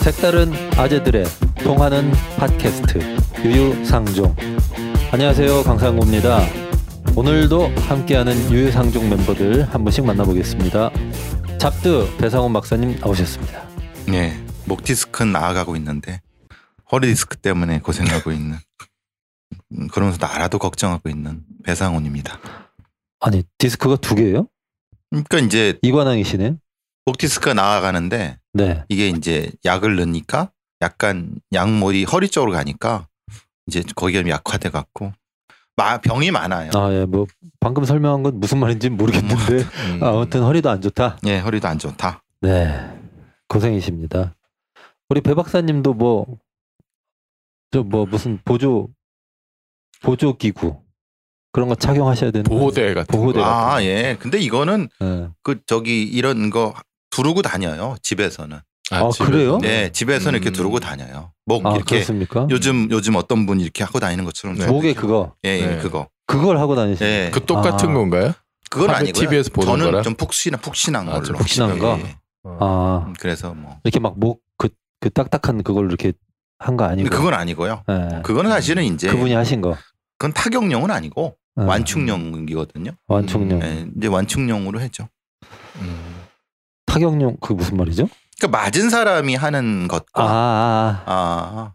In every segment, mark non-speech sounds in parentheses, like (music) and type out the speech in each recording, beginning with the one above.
색다른 아재들의 통하는 팟캐스트 유유상종. 안녕하세요 강상구입니다. 오늘도 함께하는 유유상종 멤버들 한 분씩 만나보겠습니다. 잡드 배상훈 박사님 나오셨습니다. 네, 목 디스크는 나아가고 있는데 허리 디스크 때문에 고생하고 있는 음, 그러면서 나라도 걱정하고 있는 배상훈입니다. 아니 디스크가 두 개예요? 그러니까 이제 이관왕이시네. 목 디스크가 나아가는데 네 이게 이제 약을 넣으니까 약간 약물이 허리 쪽으로 가니까 이제 거기가 약화돼 갖고 마- 병이 많아요. 아, 예, 뭐, 방금 설명한 건 무슨 말인지 모르겠는데, 음. (laughs) 아무튼 허리도 안 좋다. 예, 허리도 안 좋다. 네. 고생이십니다. 우리 배 박사님도 뭐, 저 뭐, 무슨 보조, 보조 기구, 그런 거 착용하셔야 되는 거 보호대 같은 보호대. 거. 아, 예. 근데 이거는 네. 그 저기 이런 거 두르고 다녀요. 집에서는. 아, 집에서. 그래요? 네, 집에서는 이렇게 음. 두르고 다녀요. 목 아, 이렇게 그렇습니까? 요즘 요즘 어떤 분 이렇게 하고 다니는 것처럼 네. 목에 그거, 예, 예, 네. 그거. 그걸 하고 다니시는 예. 그 똑같은 아. 건가요? 그건 아니고요. TV에서 보는 저는 거랑? 좀 푹신한 푹신한 아, 걸로. 좀 푹신한 거? 예, 예. 아, 음, 그래서 뭐. 이렇게 막 목, 그, 그 딱딱한 그걸 이렇게 한 거 아니고. 그건 아니고요. 예. 그거는 사실은 이제 그분이 하신 거. 그건 타격용은 아니고 예. 완충용이거든요. 완충용. 예, 이제 완충용으로 했죠. 음. 타격용, 그게 무슨 말이죠? 그러니까 맞은 사람이 하는 아, 것과 아, 아,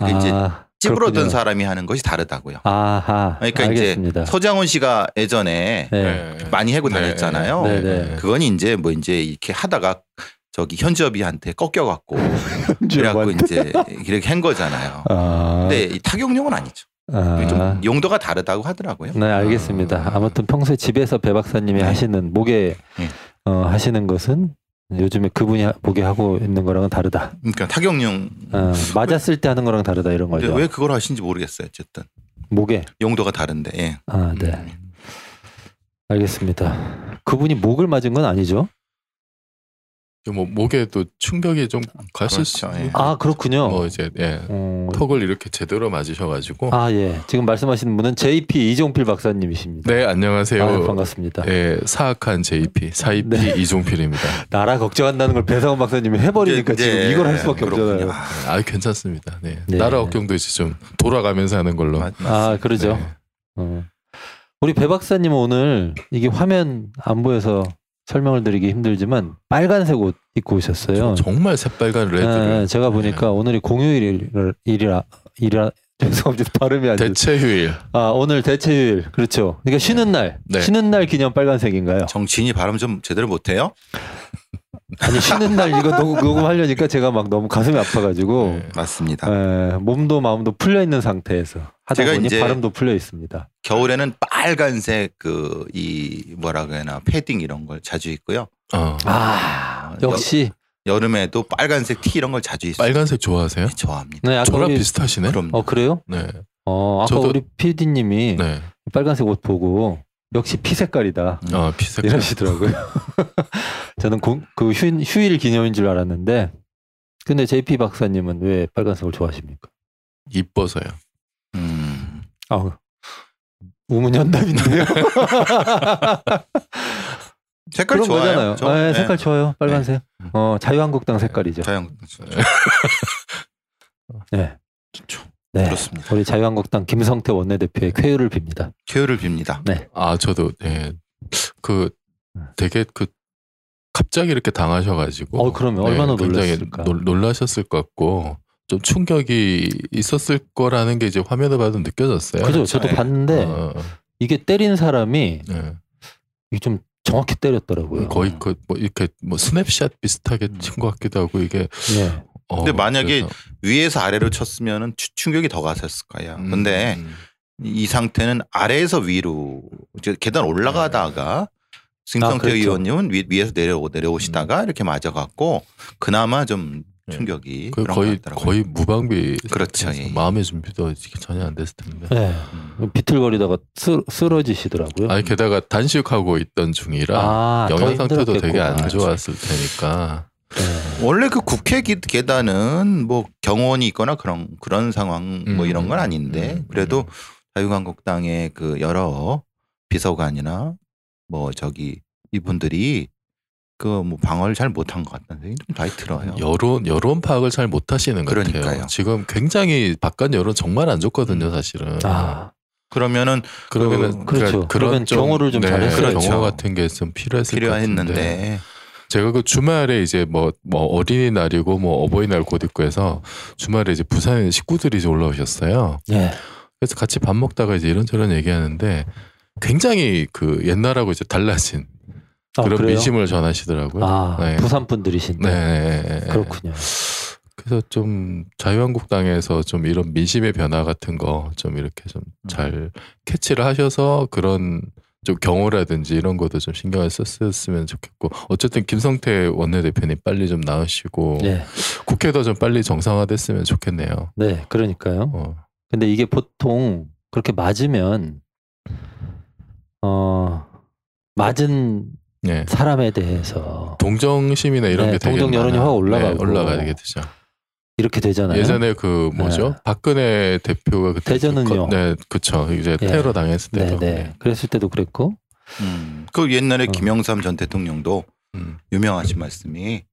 아. 이제 아, 찌부러든 그렇군요. 사람이 하는 것이 다르다고요. 아하. 그러니까 알겠습니다. 이제 서장훈 씨가 예전에 네. 많이 해고 네. 다녔잖아요. 네, 네. 그건 이제 뭐 이제 이렇게 하다가 저기 현지업이한테 꺾여갖고 (laughs) 그래갖고 이제 이렇게 한 거잖아요. 아, 근데 이 타격용은 아니죠. 아, 좀 용도가 다르다고 하더라고요. 네 알겠습니다. 아. 아무튼 평소에 집에서 배 박사님이 네. 하시는 목에 네. 어, 하시는 것은 요즘에 그분이 하- 목에 하고 있는 거랑은 다르다. 그러니까 타격용 어, 맞았을 때 하는 거랑 다르다 이런 거죠. 왜 그걸 하신지 모르겠어요. 어쨌든 목에. 용도가 다른데. 예. 아, 네. 음. 알겠습니다. 그분이 목을 맞은 건 아니죠? 뭐 목에도 충격이 좀 갔을 수. 그렇죠, 예. 아 그렇군요. 뭐 이제 예. 어, 턱을 이렇게 제대로 맞으셔가지고. 아 예. 지금 말씀하시는 분은 JP 이종필 박사님이십니다. 네 안녕하세요. 아, 반갑습니다. 예, 사악한 JP, 사이피 네. 이종필입니다. (laughs) 나라 걱정한다는 걸 배상원 박사님이 해버리니까 이제- 지금 이제 이걸 할 수밖에 그렇군요. 없잖아요. 아, 아 괜찮습니다. 네. 네. 나라 걱정도 이제 좀 돌아가면서 하는 걸로. 맞- 아 그러죠. 네. 어. 우리 배 박사님은 오늘 이게 화면 안 보여서 설명을 드리기 힘들지만 빨간색 옷 입고 오셨어요. 정말 새빨간 레드를. 네, 제가 보니까 오늘이 공휴일이라 일이라 일이라 (laughs) 죄송합니다 발음이 안 돼. 대체 휴일. 아 오늘 대체휴일 그렇죠. 그러니까 쉬는 날 네. 쉬는 날 기념 빨간색인가요? 정치인이 발음 좀 제대로 못해요? (laughs) 아니 쉬는 날 이거 녹음, 녹음하려니까 제가 막 너무 가슴이 아파가지고 네. 맞습니다. 에, 몸도 마음도 풀려 있는 상태에서 하다 제가 보니 이제- 발음도 풀려 있습니다. 겨울에는 빨간색 그 이 뭐라고 해야 하나 패딩 이런 걸 자주 입고요. 어. 아 역시 여름에도 빨간색 티 이런 걸 자주 입어요. 빨간색 좋아하세요? 좋아합니다. 네 아까 저랑 우리 비슷하시네. 그럼 어 그래요? 네. 어 아까 저도- 우리 PD님이 네. 빨간색 옷 보고 역시 피 색깔이다 어 피색. 이러시더라고요. (laughs) 저는 공- 그 휴, 휴일 기념인 줄 알았는데 근데 JP 박사님은 왜 빨간색을 좋아하십니까? 이뻐서요. 음. 아 우문현답인데요. (laughs) 색깔 좋아요. 거잖아요. 저- 네, 네. 색깔 좋아요. 빨간색. 네. 어 자유한국당 색깔이죠. 자연 (laughs) 네. 좋죠. 네. 그렇습니다. 우리 자유한국당 김성태 원내대표의 쾌유를 빕니다. 쾌유를 빕니다. 네. 아 저도 예. 그 되게 그 갑자기 이렇게 당하셔가지고. 어, 그러면 얼마나 굉장히 놀랐을까? 놀, 놀라셨을 것 같고 좀 충격이 있었을 거라는 게 이제 화면을 봐도 느껴졌어요. 그죠? 저도 네. 봤는데 어, 이게 때린 사람이 예. 이게 좀 정확히 때렸더라고요. 거의 그 뭐 이렇게 뭐 스냅샷 비슷하게 친것 같기도 하고 이게. 네. 어, 근데 만약에 그래서- 위에서 아래로 쳤으면 추- 충격이 더 갔을 거예요. 음, 근데 음. 이 상태는 아래에서 위로 이제 계단 올라가다가 김성태 아, 그렇죠. 의원님은 위, 위에서 내려오 내려오시다가 이렇게 맞아갖고 그나마 좀 네. 충격이 그 그런 거의. 거의 무방비. 그렇죠, 예. 마음의 준비도 전혀 안 됐을 텐데. 네. 음. 비틀거리다가 쓰, 쓰러지시더라고요. 아니 게다가 단식하고 있던 중이라 아, 더 영양 상태도 되게 안. 좋았을 테니까. 네. 원래 그 국회 기- 계단은 뭐 경호원이 있거나 그런 그런 상황 뭐 음, 이런 건 아닌데 음, 그래도 음. 자유한국당의 그 여러 비서관이나 뭐 저기 이분들이 그뭐 방어를 잘 못한 것 같다는 생각이 좀 많이 들어요. 여론 여론 파악을 잘 못하시는 것 같아요. 그러니까요. 지금 굉장히 바깥 여론 정말 안 좋거든요, 사실은. 아, 그러면은 그러면은 그- 그렇죠. 그런 그러면 좀- 경호를 좀 네, 잘했어야죠. 그렇죠. 경호 같은 게 좀 필요했을 것 같은데. 필요했는데 제가 그 주말에 이제 뭐, 뭐 어린이날이고 뭐 어버이날 곧 있고 해서 주말에 이제 부산에 식구들이 이제 올라오셨어요. 예. 그래서 같이 밥 먹다가 이제 이런저런 얘기하는데 굉장히 그 옛날하고 이제 달라진 아, 그런 그래요? 민심을 전하시더라고요. 아, 네. 부산 분들이신데. 네. 그렇군요. 그래서 좀 자유한국당에서 좀 이런 민심의 변화 같은 거 좀 이렇게 좀 음. 잘 캐치를 하셔서 그런 좀 경호라든지 이런 것도 좀 신경을 썼으면 좋겠고 어쨌든 김성태 원내대표님 빨리 좀 나으시고 예. 국회도 좀 빨리 정상화됐으면 좋겠네요. 네, 그러니까요. 어. 근데 이게 보통 그렇게 맞으면 어 맞은 네. 사람에 대해서 동정심이나 이런 네, 게 동정 여론이. 확 올라가고. 네, 올라가게 되죠. 이렇게 되잖아요. 예전에 그 뭐죠? 네. 박근혜 대표가 그때 대전은요? 그- 네, 그쵸. 이제 예. 테러 당했을 네, 때도. 네. 그랬을 때도 그랬고. 음, 그 옛날에 어. 김영삼 전 대통령도 음. 유명하신 말씀이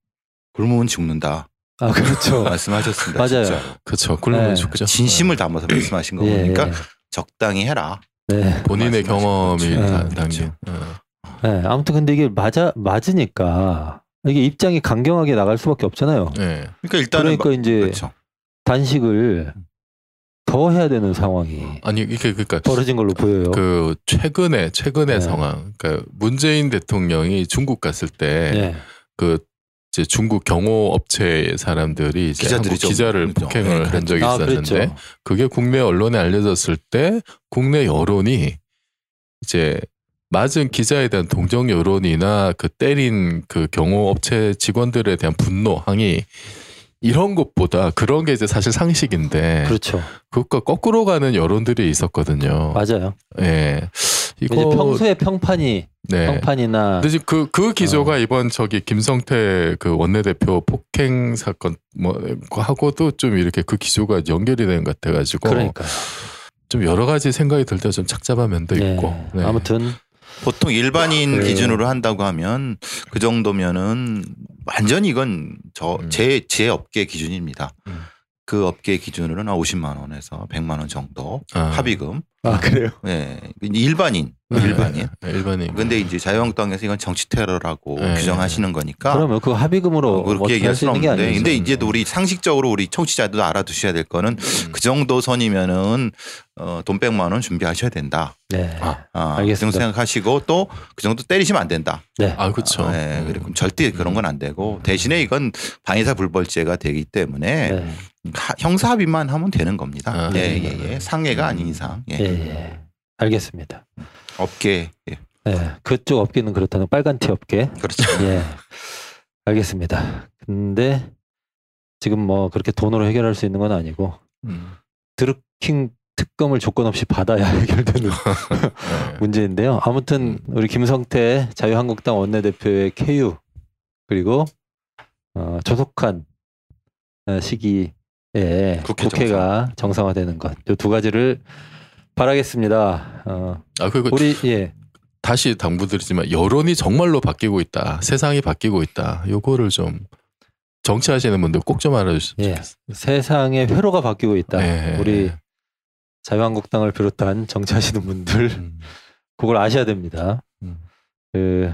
굶으면 죽는다 아, 그렇죠. (laughs) 말씀하셨습니다. 맞아요. 진짜로. 그쵸. 굶으면 네. 죽죠. 진심을 담아서 말씀하신 거 예, 보니까 예. 적당히 해라. 네. 본인의 경험이 네, 담긴. 어. 네. 아무튼 근데 이게 맞아 맞으니까 이게 입장이 강경하게 나갈 수밖에 없잖아요. 네. 그러니까 일단은 그러니까 이제 그렇죠. 단식을 더 해야 되는 상황이 아니 이게 그러니까 벌어진 걸로 보여요. 그 최근에 최근의 네. 상황. 그러니까 문재인 대통령이 중국 갔을 때 네. 그 이제 중국 경호 업체 사람들이 이제 기자들이 한국 좀 기자를 그렇죠. 폭행을 네, 한 적이 아, 있었는데 그랬죠. 그게 국내 언론에 알려졌을 때 국내 여론이 이제 맞은 기자에 대한 동정 여론이나 그 때린 그 경호 업체 직원들에 대한 분노, 항의 이런 것보다 그런 게 이제 사실 상식인데 그렇죠. 그것과 거꾸로 가는 여론들이 있었거든요. 맞아요. 예. 이거 평소에 평판이 네. 평판이나 근데 지금 그, 그 어. 기조가 이번 저기 김성태 그 원내대표 폭행 사건 뭐 하고도 좀 이렇게 그 기조가 연결이 되는 것 같아 가지고 그러니까 좀 여러 가지 생각이 들 때 좀 착잡한 면도 네. 있고 네. 아무튼 보통 일반인 네. 기준으로 한다고 하면 그 정도면은 완전히 이건 저 음. 제제 업계 기준입니다. 음. 그 업계 기준으로는 50만 원에서 100만 원 정도 아. 합의금. 아 그래요. 예. 일반인 네. 일반인. 네, 일반인 근데 이제 자유한국당에서 이건 정치 테러라고 네. 규정하시는 거니까 그러면 그 합의금으로 어, 그렇게 뭐 얘기할 수는 있는 게 없는데, 아니죠. 근데 이제 우리 상식적으로 우리 청취자들도 알아두셔야 될 거는 음. 그 정도 선이면은 어, 돈 100만 원 준비하셔야 된다. 네. 아, 아, 알겠습니다. 그 정도 생각하시고 또 그 정도 때리시면 안 된다. 네. 아 그렇죠. 네, 음. 그리고 절대 그런 건 안 되고 대신에 이건 방해사 불벌죄가 되기 때문에 네. 하- 형사 합의만 하면 되는 겁니다. 아, 예, 네. 예, 예. 상해가 아닌 이상. 예. 예, 예. 알겠습니다. 업계. 예. 네. 그쪽 업계는 그렇다는 빨간 티 업계. 그렇죠. 예. 알겠습니다. 근데 지금 뭐 그렇게 돈으로 해결할 수 있는 건 아니고 음. 드루킹 특검을 조건 없이 받아야 (laughs) 해결되는 네. 문제인데요. 아무튼 우리 김성태 자유한국당 원내대표의 쾌유 그리고 어, 조속한 어, 시기에 국회 국회가 정상화되는 것 이 두 가지를 바라겠습니다. 어, 아 그리고 우리 예 다시 당부드리지만 여론이 정말로 바뀌고 있다. 세상이 바뀌고 있다. 요거를 좀 정치하시는 분들 꼭 좀 알아주시면 예. 세상의 회로가 바뀌고 있다. 예. 우리 자유한국당을 비롯한 정치하시는 분들 음. 그걸 아셔야 됩니다. 음. 그,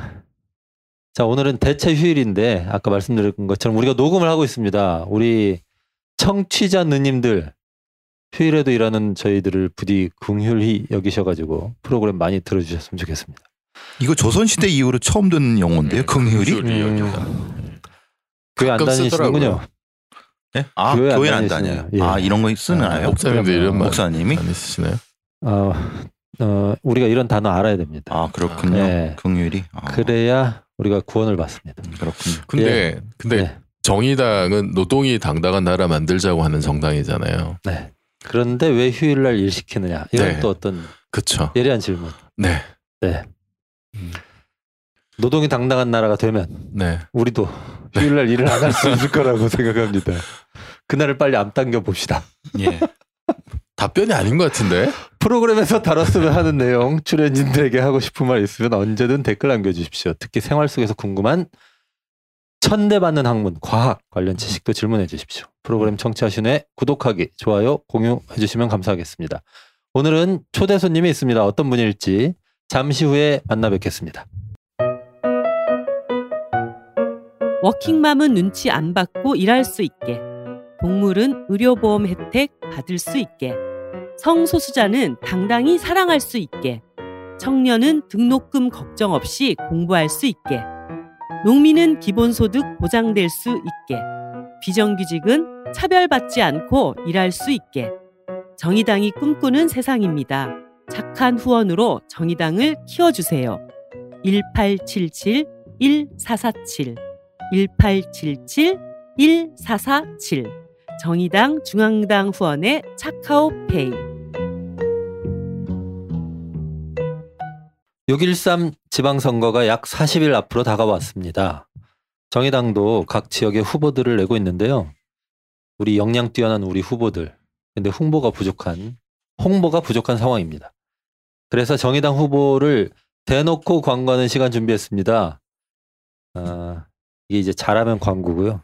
자, 오늘은 대체 휴일인데, 아까 말씀드린 것처럼 우리가 녹음을 하고 있습니다. 우리 청취자 누님들, 휴일에도 일하는 저희들을 부디 긍휼히 여기셔가지고 프로그램 많이 들어주셨으면 좋겠습니다. 이거 조선시대 이후로 처음 듣는 용어인데요. 긍휼이. 긍휼이 음. 여기다. 교회 안 다니시는군요. 예? 아, 교회 안 교회 안. 다녀요. 예. 아, 이런 거 쓰나요? 아, 목사님들 이런 말 목사님이? 안 있으시나요? 어, 어, 우리가 이런 단어 알아야 됩니다. 아, 그렇군요. 네. 긍휼이. 아, 그래야 우리가 구원을 받습니다. 그렇군요. 근데 근데 네. 정의당은 노동이 당당한 나라 만들자고 하는 정당이잖아요. 네. 그런데 왜 휴일날 일 시키느냐? 이건 네. 또 어떤 그쵸? 예리한 질문. 네. 네. 음. 노동이 당당한 나라가 되면 네. 우리도 휴일날 일을 안 할 수 있을 거라고 (laughs) 생각합니다. 그날을 빨리 앞당겨 봅시다. 예. 답변이 아닌 것 같은데? 프로그램에서 다뤘으면 하는 내용 출연진들에게 하고 싶은 말 있으면 언제든 댓글 남겨주십시오. 특히 생활 속에서 궁금한 천대받는 학문, 과학 관련 지식도 질문해 주십시오. 프로그램 청취하신 후에 구독하기, 좋아요, 공유해 주시면 감사하겠습니다. 오늘은 초대 손님이 있습니다. 어떤 분일지 잠시 후에 만나 뵙겠습니다. 워킹맘은 눈치 안 받고 일할 수 있게. 동물은 의료보험 혜택 받을 수 있게. 성소수자는 당당히 사랑할 수 있게. 청년은 등록금 걱정 없이 공부할 수 있게. 농민은 기본소득 보장될 수 있게. 비정규직은 차별받지 않고 일할 수 있게. 정의당이 꿈꾸는 세상입니다. 착한 후원으로 정의당을 키워주세요. 1877 1447 1877 1447 정의당 중앙당 후원의 차카오페이 6.13 지방선거가 약 40일 앞으로 다가왔습니다. 정의당도 각 지역에 후보들을 내고 있는데요. 우리 역량 뛰어난 우리 후보들. 근데 홍보가 부족한, 홍보가 부족한 상황입니다. 그래서 정의당 후보를 대놓고 광고하는 시간 준비했습니다. 아, 이게 이제 잘하면 광고고요.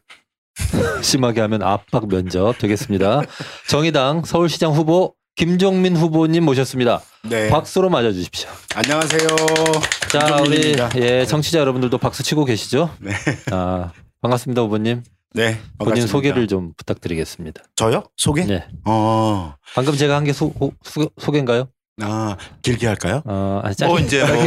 (laughs) 심하게 하면 압박 면접 되겠습니다. 정의당 서울시장 후보 김종민 후보님 모셨습니다. 네. 박수로 맞아 주십시오. 안녕하세요. 자, 우리 김종민입니다. 예, 청취자 여러분들도 박수 치고 계시죠? 네. 아, 반갑습니다, 후보님. 네. 본인 반갑습니다. 소개를 좀 부탁드리겠습니다. 저요? 소개? 네. 어. 방금 제가 한게 소, 소개인가요? 아, 길게 할까요? 어, 아니, 짧게, 뭐 이제 뭐.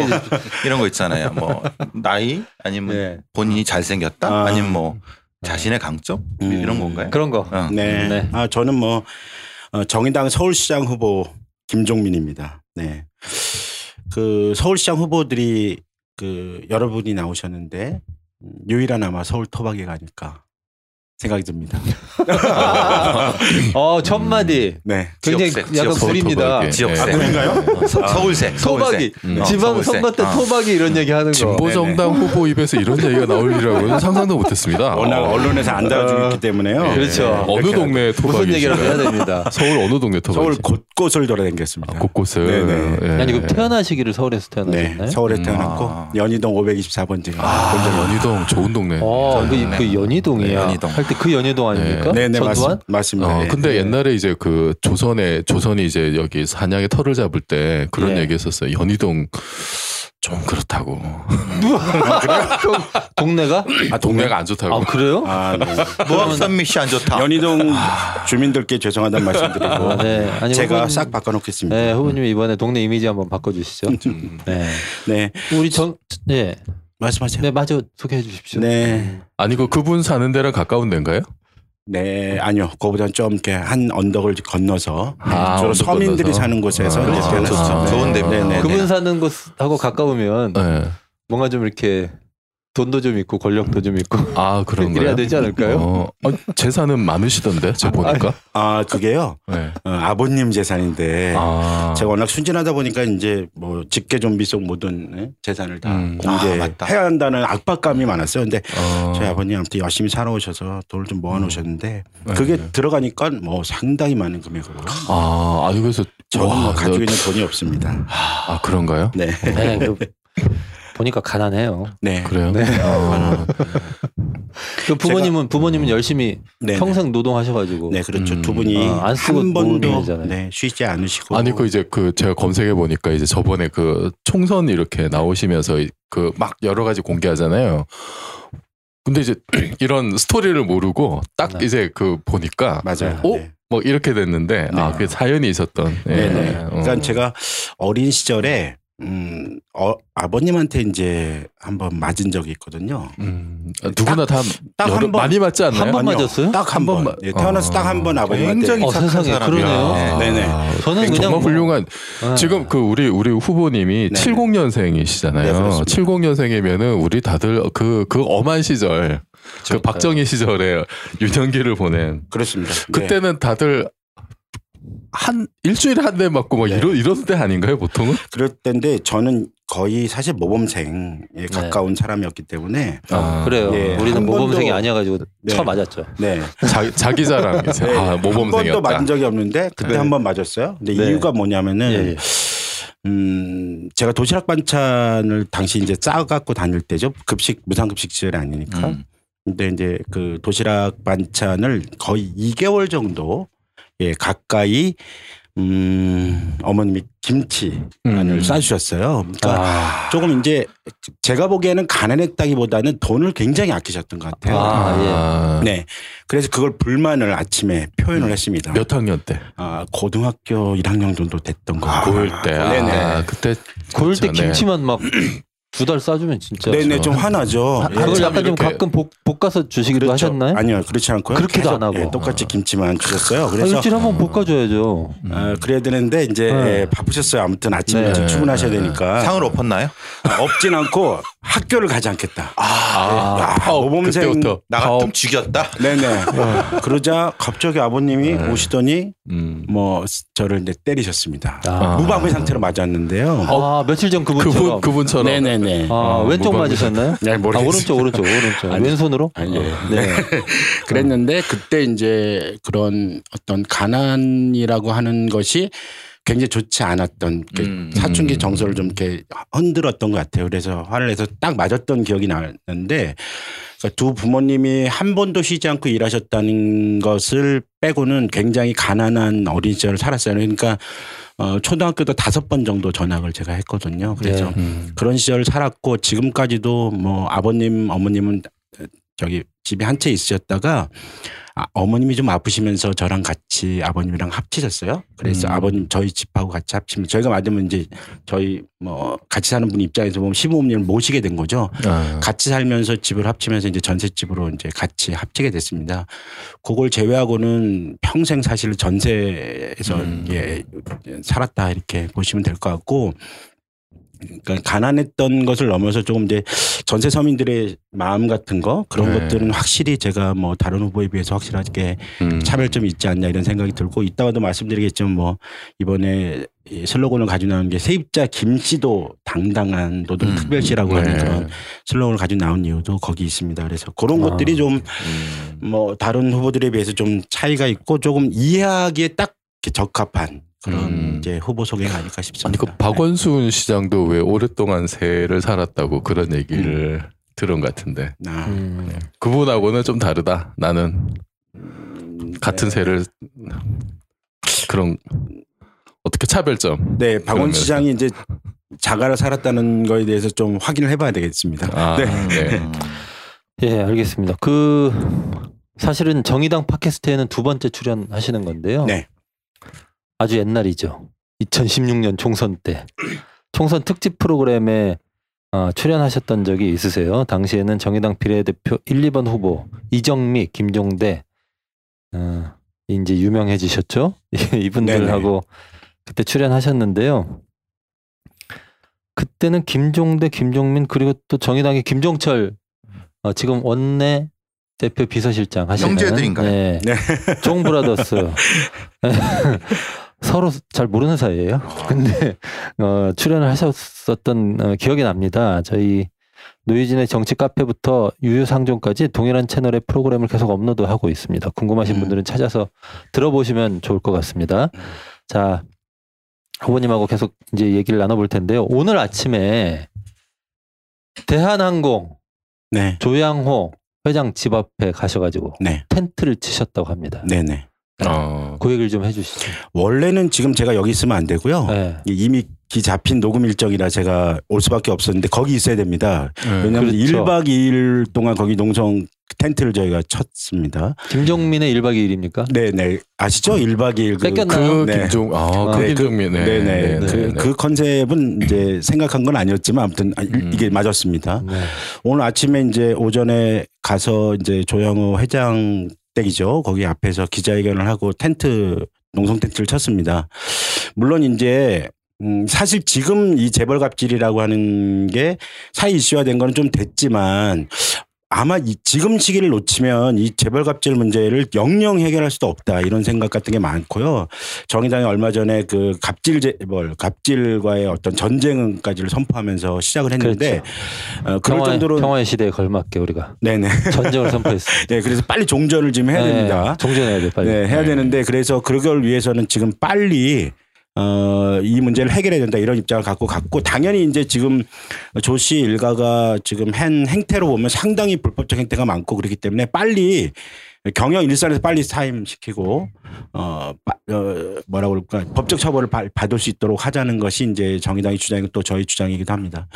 이런 거 있잖아요. 뭐 나이 아니면 네. 본인이 잘생겼다 아. 아니면 뭐 자신의 강점 음. 이런 건가요? 그런 거. 어. 네. 네. 아, 저는 뭐 어, 정의당 서울시장 후보 김종민입니다. 네. 그 서울시장 후보들이 그 여러분이 나오셨는데 음, 유일한 아마 서울 토박이가 아닐까 생각이 듭니다. (laughs) 어, 첫 마디. 네. 굉장히 지역색, 약간 지역색. 구립니다. 지역색. 아, 그런가요? 서, 서울색. 토박이. 음. 어, 지방 서울색. 선거 때 어. 토박이 이런 얘기 하는 거. 진보 정당 후보 입에서 이런 얘기가 나올리라고는 (laughs) 상상도 못 했습니다. 워낙 어. 언론에서 안 다뤄주고 있기 때문에요. 예. 그렇죠. 어느 이렇게 동네 토박이 무슨 얘기를 해야 됩니다. (laughs) 서울 어느 동네 토박이? 서울 곳곳을 돌아다녔습니다. 아, 곳곳을. 네네. 예. 아니, 그 태어나시기를 서울에서 태어나셨나요? 네, 서울에 음. 태어났고 아. 연희동 524번지가 아, 연희동 좋은 동네. 어, 그, 네. 그 연희동이야. 네, 연희동. 할때그 연희동 아닙니까? 네 네 전두환? 맞습, 맞습니다. 어, 네. 근데 옛날에 이제 그 조선에 조선이 이제 여기 사냥의 털을 잡을 때 그런 예. 얘기했었어요. 연희동 좀 그렇다고. 동네가? 아 동네가 안 좋다고. 아, 그래요? 아, 네. 모합산 미씨 안 좋다. 연희동 주민들께 죄송하다는 말씀드리고 아, 네. 아니, 제가 후보님- 싹 바꿔놓겠습니다. 네, 후보님 이번에 동네 이미지 한번 바꿔주시죠. 음. 네. 네, 우리 정, 네, 말씀하세요. 네, 마저 소개해 주십시오. 네. 아니 그 그분 사는 데랑 가까운 데인가요? 네, 아니요. 그거보다 좀 이렇게 한 언덕을 건너서 아, 주로 언덕 서민들이 건너서? 사는 곳에서 아, 이제. 좋죠. 좋은 데입니다. 네, 네, 그분 네. 사는 곳하고 가까우면 네. 뭔가 좀 이렇게 돈도 좀 있고 권력도 좀 있고 아 그런가요? (laughs) 이래야 되지 않을까요? 어, 어, 재산은 많으시던데 제가 보니까. 아, 그게요. 네. 어, 아버님 재산인데 아. 제가 워낙 순진하다 보니까 이제 뭐 직계 좀비 속 모든 예, 재산을 다 음. 아, 공개해야 맞다. 한다는 압박감이 많았어요. 근데 어. 저희 아버님 아무튼 열심히 살아오셔서 돈을 좀 모아놓으셨는데 네. 그게 들어가니까 뭐 상당히 많은 금액으로 아, 아니 그래서 저는 뭐 와, 가지고 저- 있는 돈이 없습니다. 아 그런가요? 네, 네, 그, (laughs) 보니까 가난해요. 네, 그래요? 네. 어. 그 부모님은 부모님은 열심히 네, 평생 노동하셔가지고 네, 그렇죠. 음. 두 분이 아, 안 쓰고 한 번도 네, 쉬지 않으시고 아니 그 이제 그 제가 검색해 보니까 이제 저번에 그 총선 이렇게 나오시면서 그 막 여러 가지 공개하잖아요. 근데 이제 (clears throat) 이런 스토리를 모르고 딱 네. 이제 그 보니까 맞아요. 어? 네. 뭐 이렇게 됐는데 아 네. 그게 사연이 있었던. 예. 네네. 어. 그러니까 제가 어린 시절에 음, 어, 아버님한테 이제 한번 맞은 적이 있거든요. 음, 누구나 다딱 여러- 한 번- 많이 맞지 않나요? 한 번. 맞았어요? 딱한한 번. 예, 태어나서 딱 한 번 아버님한테. 굉장히 어, 착한 세상에, 사람이야. 그러네요. 네네. 저는 그냥 정말 뭐- 훌륭한 네. 지금 그 우리 우리 후보님이 네. 70년생이시잖아요. 네, 그렇습니다. 70년생이면은 우리 다들 그 그 엄한 시절 그 그렇죠. 박정희 시절에 유년기를 보낸 그렇습니다. 네. 그때는 다들 한 일주일에 한 대 맞고 막 네. 이런 이런 때 아닌가요 보통은? 그럴 때인데 저는 거의 사실 모범생에 네. 가까운 사람이었기 때문에 어, 그래요. 예, 우리는 한 모범생이 아니어가지고 네. 처음 맞았죠. 네. 자기 자기 자랑이세요. 네. 아한 번도 모범생이었다. 맞은 적이 없는데 그때 네. 한번 맞았어요. 근데 네. 이유가 뭐냐면은 예, 예. 음, 제가 도시락 반찬을 당시 이제 싸갖고 다닐 때죠. 급식 무상급식 시절이 아니니까. 음. 근데 이제 그 도시락 반찬을 거의 2개월 정도 예 가까이 음 어머님이 김치를 음. 싸주셨어요. 그러니까 아, 조금 이제 제가 보기에는 가난했다기보다는 돈을 굉장히 아끼셨던 것 같아요. 아, 네. 그래서 그걸 불만을 아침에 표현을 했습니다. 몇 학년 때? 아, 고등학교 1학년 정도 됐던 거. 아, 고일 때. 네네. 아, 그때 고일 때 진짜, 네. 김치만 막 두 달 싸주면 진짜. 네네 좀 화나죠. 예. 그걸 참 약간 좀 이렇게- 가끔 볶, 볶아서 주시기도 그렇죠. 하셨나요? 아니요, 그렇지 않고요. 그렇게도 계속, 안 하고. 예, 똑같이 김치만 주셨어요. 아, 그래서 일주일에 한번 볶아줘야죠. 어, 그래야 되는데 이제 네. 예, 바쁘셨어요. 아무튼 아침 네. 일찍 출근하셔야 되니까 상을 엎었나요? 아, 없진 않고 학교를 가지 않겠다. 아, 야, 파업 모범생 그때부터 나. 같으면 죽였다. 네네. 그러자 갑자기 아버님이 네. 오시더니 음. 뭐 저를 이제 때리셨습니다. 아, 무방비 상태로 맞았는데요. 아, 며칠 전 그분처럼. 그분 그분처럼 네네네. 아, 어, 왼쪽 무방비. 맞으셨나요? 네, 아, (laughs) 모르겠어요. 오른쪽, 오른쪽, 오른쪽. 아니, 왼손으로? 아니요. 네. (laughs) 그랬는데 그때 이제 그런 어떤 가난이라고 하는 것이 굉장히 좋지 않았던 그 음. 사춘기 음. 정서를 좀 이렇게 흔들었던 것 같아요. 그래서 화를 내서 딱 맞았던 기억이 나는데 그러니까 두 부모님이 한 번도 쉬지 않고 일하셨다는 것을 빼고는 굉장히 가난한 어린 시절을 살았어요. 그러니까 어, 초등학교도 다섯 번 정도 전학을 제가 했거든요. 그래서 네. 음. 그런 시절을 살았고 지금까지도 뭐 아버님 어머님은 저기 집에 한 채 있으셨다가 아, 어머님이 좀 아프시면서 저랑 같이 아버님이랑 합치셨어요. 그래서 음. 아버님 저희 집하고 같이 합치면 저희가 맞으면 이제 저희 뭐 같이 사는 분 입장에서 보면 시부모님을 모시게 된 거죠. 아. 같이 살면서 집을 합치면서 이제 전셋집으로 이제 같이 합치게 됐습니다. 그걸 제외하고는 평생 사실 전세에서 음. 예, 살았다 이렇게 보시면 될 것 같고 그러니까 가난했던 것을 넘어서 조금 이제 전세 서민들의 마음 같은 거 그런 네. 것들은 확실히 제가 뭐 다른 후보에 비해서 확실하게 음. 차별점이 있지 않냐 이런 생각이 들고 이따가도 말씀드리겠지만 뭐 이번에 이 슬로건을 가지고 나온 게 세입자 김 씨도 당당한 노동 음. 특별시라고 하는 네. 그런 슬로건을 가지고 나온 이유도 거기 있습니다. 그래서 그런 아. 것들이 좀 음. 뭐 다른 후보들에 비해서 좀 차이가 있고 조금 이해하기에 딱 적합한 그런 음. 이제 후보 소개가 아닐까 아니 싶습니다. 그 박원순 시장도 왜 오랫동안 새를 살았다고 그런 얘기를 들은 것 같은데 네. 아, 음. 그분하고는 좀 다르다. 나는 음, 같은 네. 새를 그런 어떻게 차별점? 네, 박원. 시장이 이제 자가를 살았다는 거에 대해서 좀 확인을 해봐야 되겠습니다. 아, 네. 네. 음. 예, 알겠습니다. 그 사실은 정의당 팟캐스트에는 두 번째 출연하시는 건데요. 네. 아주 옛날이죠. 2016년 총선 때 총선 특집 프로그램에 어, 출연하셨던 적이 있으세요. 당시에는 정의당 비례대표 1, 2번 후보 이정미, 김종대 어, 이제 유명해지셨죠. (laughs) 이분들하고 그때 출연하셨는데요. 그때는 김종대, 김종민 그리고 또 정의당의 김종철 어, 지금 원내 대표 비서실장 하시는 형제들인가요? 네. 네. 종브라더스 (laughs) (laughs) 서로 잘 모르는 사이예요. 근데 어, 출연을 하셨었던 어, 기억이 납니다. 저희 노유진의 정치 카페부터 유유상종까지 동일한 채널의 프로그램을 계속 업로드하고 있습니다. 궁금하신 음. 분들은 찾아서 들어보시면 좋을 것 같습니다. 자 후보님하고 계속 이제 얘기를 나눠볼 텐데요. 오늘 아침에 대한항공 네, 조양호 회장 집 앞에 가셔가지고 네, 텐트를 치셨다고 합니다. 네, 네. 어. 그 얘기를 좀 해주시죠. 원래는 지금 제가 여기 있으면 안 되고요. 네. 이미 기 잡힌 녹음 일정이라 제가 올 수밖에 없었는데 거기 있어야 됩니다. 왜냐하면 그렇죠. 1박 2일 동안 거기 농성 텐트를 저희가 쳤습니다. 김종민의 1박 2일입니까? 네, 네. 아시죠? 1박 2일 그 뺏겼나요? 그 네. 김종 아, 아, 그 네, 그- 김종민 네. 네네. 네, 그, 네, 네. 그 컨셉은 이제 생각한 건 아니었지만 아무튼 아, 음. 이게 맞았습니다. 네. 오늘 아침에 이제 오전에 가서 이제 조영호 회장 댁이죠. 거기 앞에서 기자회견을 하고 텐트 농성 텐트를 쳤습니다. 물론 이제 음 사실 지금 이 재벌 갑질이라고 하는 게 사회 이슈화된 거는 좀 됐지만 아마 이 지금 시기를 놓치면 이 재벌 갑질 문제를 영영 해결할 수도 없다 이런 생각 같은 게 많고요. 정의당이 얼마 전에 그 갑질 재벌 갑질과의 어떤 전쟁까지를 선포하면서 시작을 했는데 어, 그럴 평화, 정도로 평화의 시대에 걸맞게 우리가 네네 전쟁을 (laughs) 선포했습니다. 네 그래서 빨리 종전을 지금 해야 네, 됩니다. 종전해야 돼 빨리. 네 해야 네. 되는데 그래서 그걸 위해서는 지금 빨리 어, 이 문제를 해결해야 된다 이런 입장을 갖고 갔고 당연히 이제 지금 조씨 일가가 지금 한 행태로 보면 상당히 불법적 행태가 많고 그렇기 때문에 빨리 경영 일선에서 빨리 사임시키고 어, 빠- 어 뭐라고 그럴까 법적 처벌을 받- 받을 수 있도록 하자는 것이 이제 정의당의 주장이고 또 저희 주장이기도 합니다.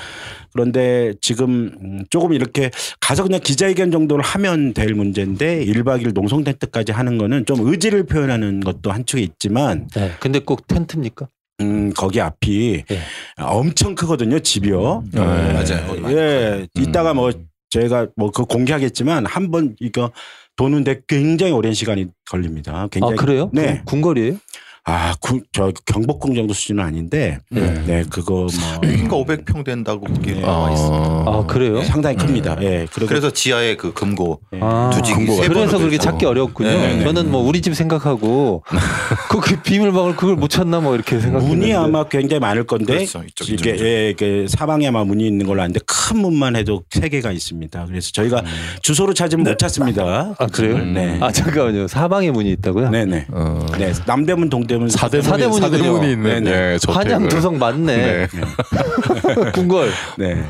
그런데 지금 음, 조금 이렇게 가서 그냥 기자회견 정도를 하면 될 문제인데 1박 2일 농성 텐트까지 하는 거는 좀 의지를 표현하는 것도 한쪽에 있지만 네. 근데 꼭 텐트입니까? 음, 거기 앞이 예. 엄청 크거든요, 집이요. 네. 맞아요. 예. 이따가 뭐 저희가 뭐 그 공개하겠지만 한번 이거 도는데 굉장히 오랜 시간이 걸립니다. 아 굉장히 그래요? 네. 군- 군거리예요? 아, 구, 저 경복궁 정도 수준은 아닌데 네. 네, 그거 뭐 그러니까 500평 된다고 거기 네. 나와 있어. 아 그래요? 상당히 큽니다. 예. 그리고 그래서 지하에 그 금고 예. 아, 두직이 세 그래서 그렇게. 찾기 어렵군요. 네, 네, 저는 뭐 우리 집 생각하고 그, 그 비밀방을 그걸 못 찾나 뭐 이렇게 생각했는데 문이 아마 굉장히 많을 건데 그렇죠. 이쪽, 이쪽. 예, 이게 사방에 아마 문이 있는 걸로 아는데 큰 문만 해도 세 개가 있습니다. 그래서 저희가 주소로 찾으면 못 찾습니다. 아 그래요? 네. 아 잠깐만요. 사방에 문이 있다고요? 네네. 어. 네. 남대문 동대문 사대문이 사대문이군요. 사대문이 있는 네네. 예, 저택을. 한양 두성 맞네. 네. (laughs) 궁궐. 네.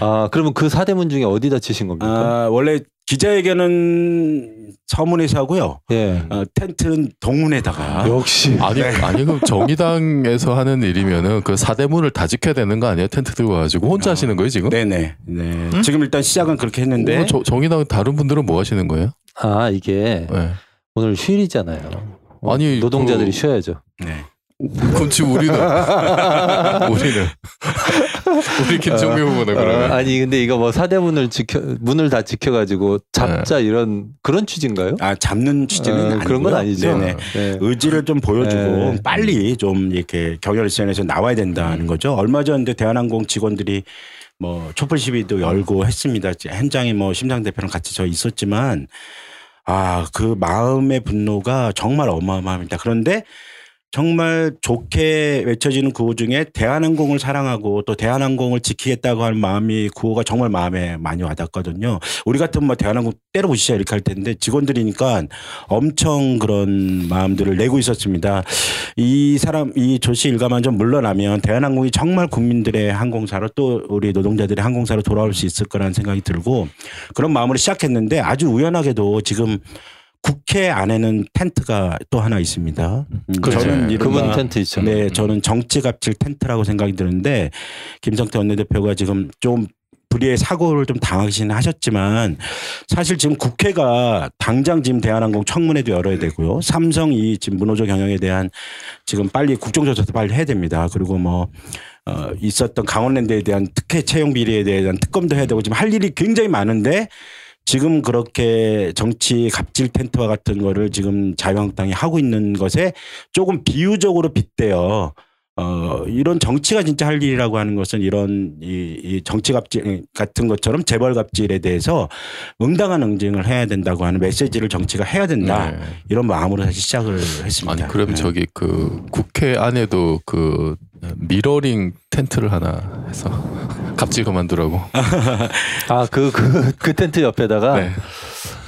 아 그러면 그 사대문 중에 어디다 치신 겁니까? 아, 원래 기자회견은 서문에서 하고요. 예. 어, 텐트는 동문에다가 역시. 아니 아니 그럼 정의당에서 하는 일이면은 그 사대문을 다 지켜야 되는 거 아니에요? 텐트 들고 가지고 혼자 하시는 거예요 지금? 네네. 네. 지금 일단 시작은 그렇게 했는데 어, 저- 정의당 다른 분들은 뭐 하시는 거예요? 아 이게 네. 오늘 휴일이잖아요. 어, 아니, 노동자들이 그- 쉬어야죠. 네. 그럼 지금 우리는 (laughs) 우리는 우리 김종민 후보는 어, 그러면 아니 근데 이거 뭐 사대문을 지켜 문을 다 지켜가지고 잡자 이런 그런 취지인가요? 아 잡는 취지는 어, 그런 건. 아니죠. 네네. 네. 의지를 좀 보여주고 네. 빨리 좀 이렇게 경열선에서 나와야 된다는 거죠. 얼마 전에 대한항공 직원들이 뭐 촛불 시위도 열고 했습니다. 현장에 뭐 심상 대표랑 같이 저 있었지만 아 그 마음의 분노가 정말 어마어마합니다. 그런데 정말 좋게 외쳐지는 구호 중에 대한항공을 사랑하고 또 대한항공을 지키겠다고 하는 마음이 구호가 정말 마음에 많이 와닿거든요. 우리 같으면 뭐 대한항공 때려보시자 이렇게 할 텐데 직원들이니까 엄청 그런 마음들을 내고 있었습니다. 이 사람 이 조씨 일가만 좀 물러나면 대한항공이 정말 국민들의 항공사로 또 우리 노동자들의 항공사로 돌아올 수 있을 거라는 생각이 들고 그런 마음으로 시작했는데 아주 우연하게도 지금 국회 안에는 텐트가 또 하나 있습니다. 음, 그렇죠. 저는 이른바 그분 텐트 있죠. 네, 저는 정치 갑질 텐트라고 생각이 드는데 김성태 원내대표가 지금 좀 불의의 사고를 좀 당하시는 하셨지만 사실 지금 국회가 당장 지금 대한항공 청문회도 열어야 되고요. 삼성 이 지금 문호조 경영에 대한 지금 빨리 국정조사도 빨리 해야 됩니다. 그리고 뭐 어, 있었던 강원랜드에 대한 특혜 채용 비리에 대한 특검도 해야 되고 지금 할 일이 굉장히 많은데 지금 그렇게 정치 갑질 텐트와 같은 거를 지금 자유한국당이 하고 있는 것에 조금 비유적으로 빗대어 어, 이런 정치가 진짜 할 일이라고 하는 것은 이런 이, 이 정치 갑질 같은 것처럼 재벌 갑질에 대해서 응당한 응징을 해야 된다고 하는 메시지를 정치가 해야 된다. 네. 이런 마음으로 사실 시작을 했습니다. 아니 그럼 네. 저기 그 국회 안에도 그 미러링 텐트를 하나 해서 갑질 그만두라고. (laughs) 아그 그 그 텐트 옆에다가 네.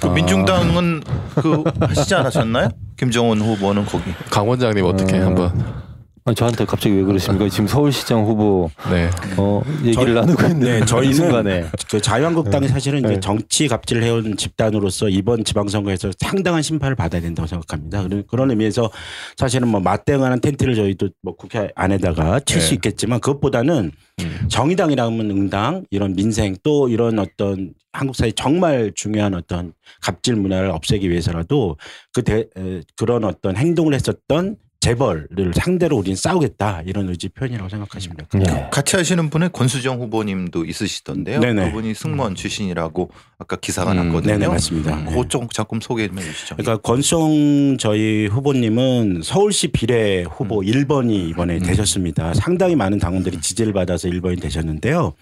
그 민중당은 그 하시지 않으셨나요? 김정은 후보는 거기. 강 원장님 어떻게 어. 한번. 아니, 저한테 갑자기 왜 그러십니까? 지금 서울시장 후보 네. 어, 얘기를 저희- 나누고 있는 네, 이 저희는 순간에 그 자유한국당이 사실은 이제 네. 정치 갑질을 해온 집단으로서 이번 지방선거에서 상당한 심판을 받아야 된다고 생각합니다. 그런- 그런 의미에서 사실은 뭐 맞대응하는 텐트를 저희도 뭐 국회 안에다가 칠수 네. 있겠지만 그것보다는 음. 정의당이라면 응당 이런 민생 또 이런 어떤 한국 사회 정말 중요한 어떤 갑질 문화를 없애기 위해서라도 그 대, 에, 그런 어떤 행동을 했었던 재벌을 상대로 우리는 싸우겠다 이런 의지 표현이라고 생각하시면 됩니다. 네. 같이 하시는 분에 권수정 후보님도 있으시던데요. 네네. 그분이 승무원 출신이라고 아까 기사가 음, 났거든요. 네네 맞습니다. 네. 그쪽 조금 소개 좀 해주시죠. 그러니까 권성 저희 후보님은 서울시 비례 후보 1번이 이번에 되셨습니다. 상당히 많은 당원들이 지지를 받아서 1번이 되셨는데요.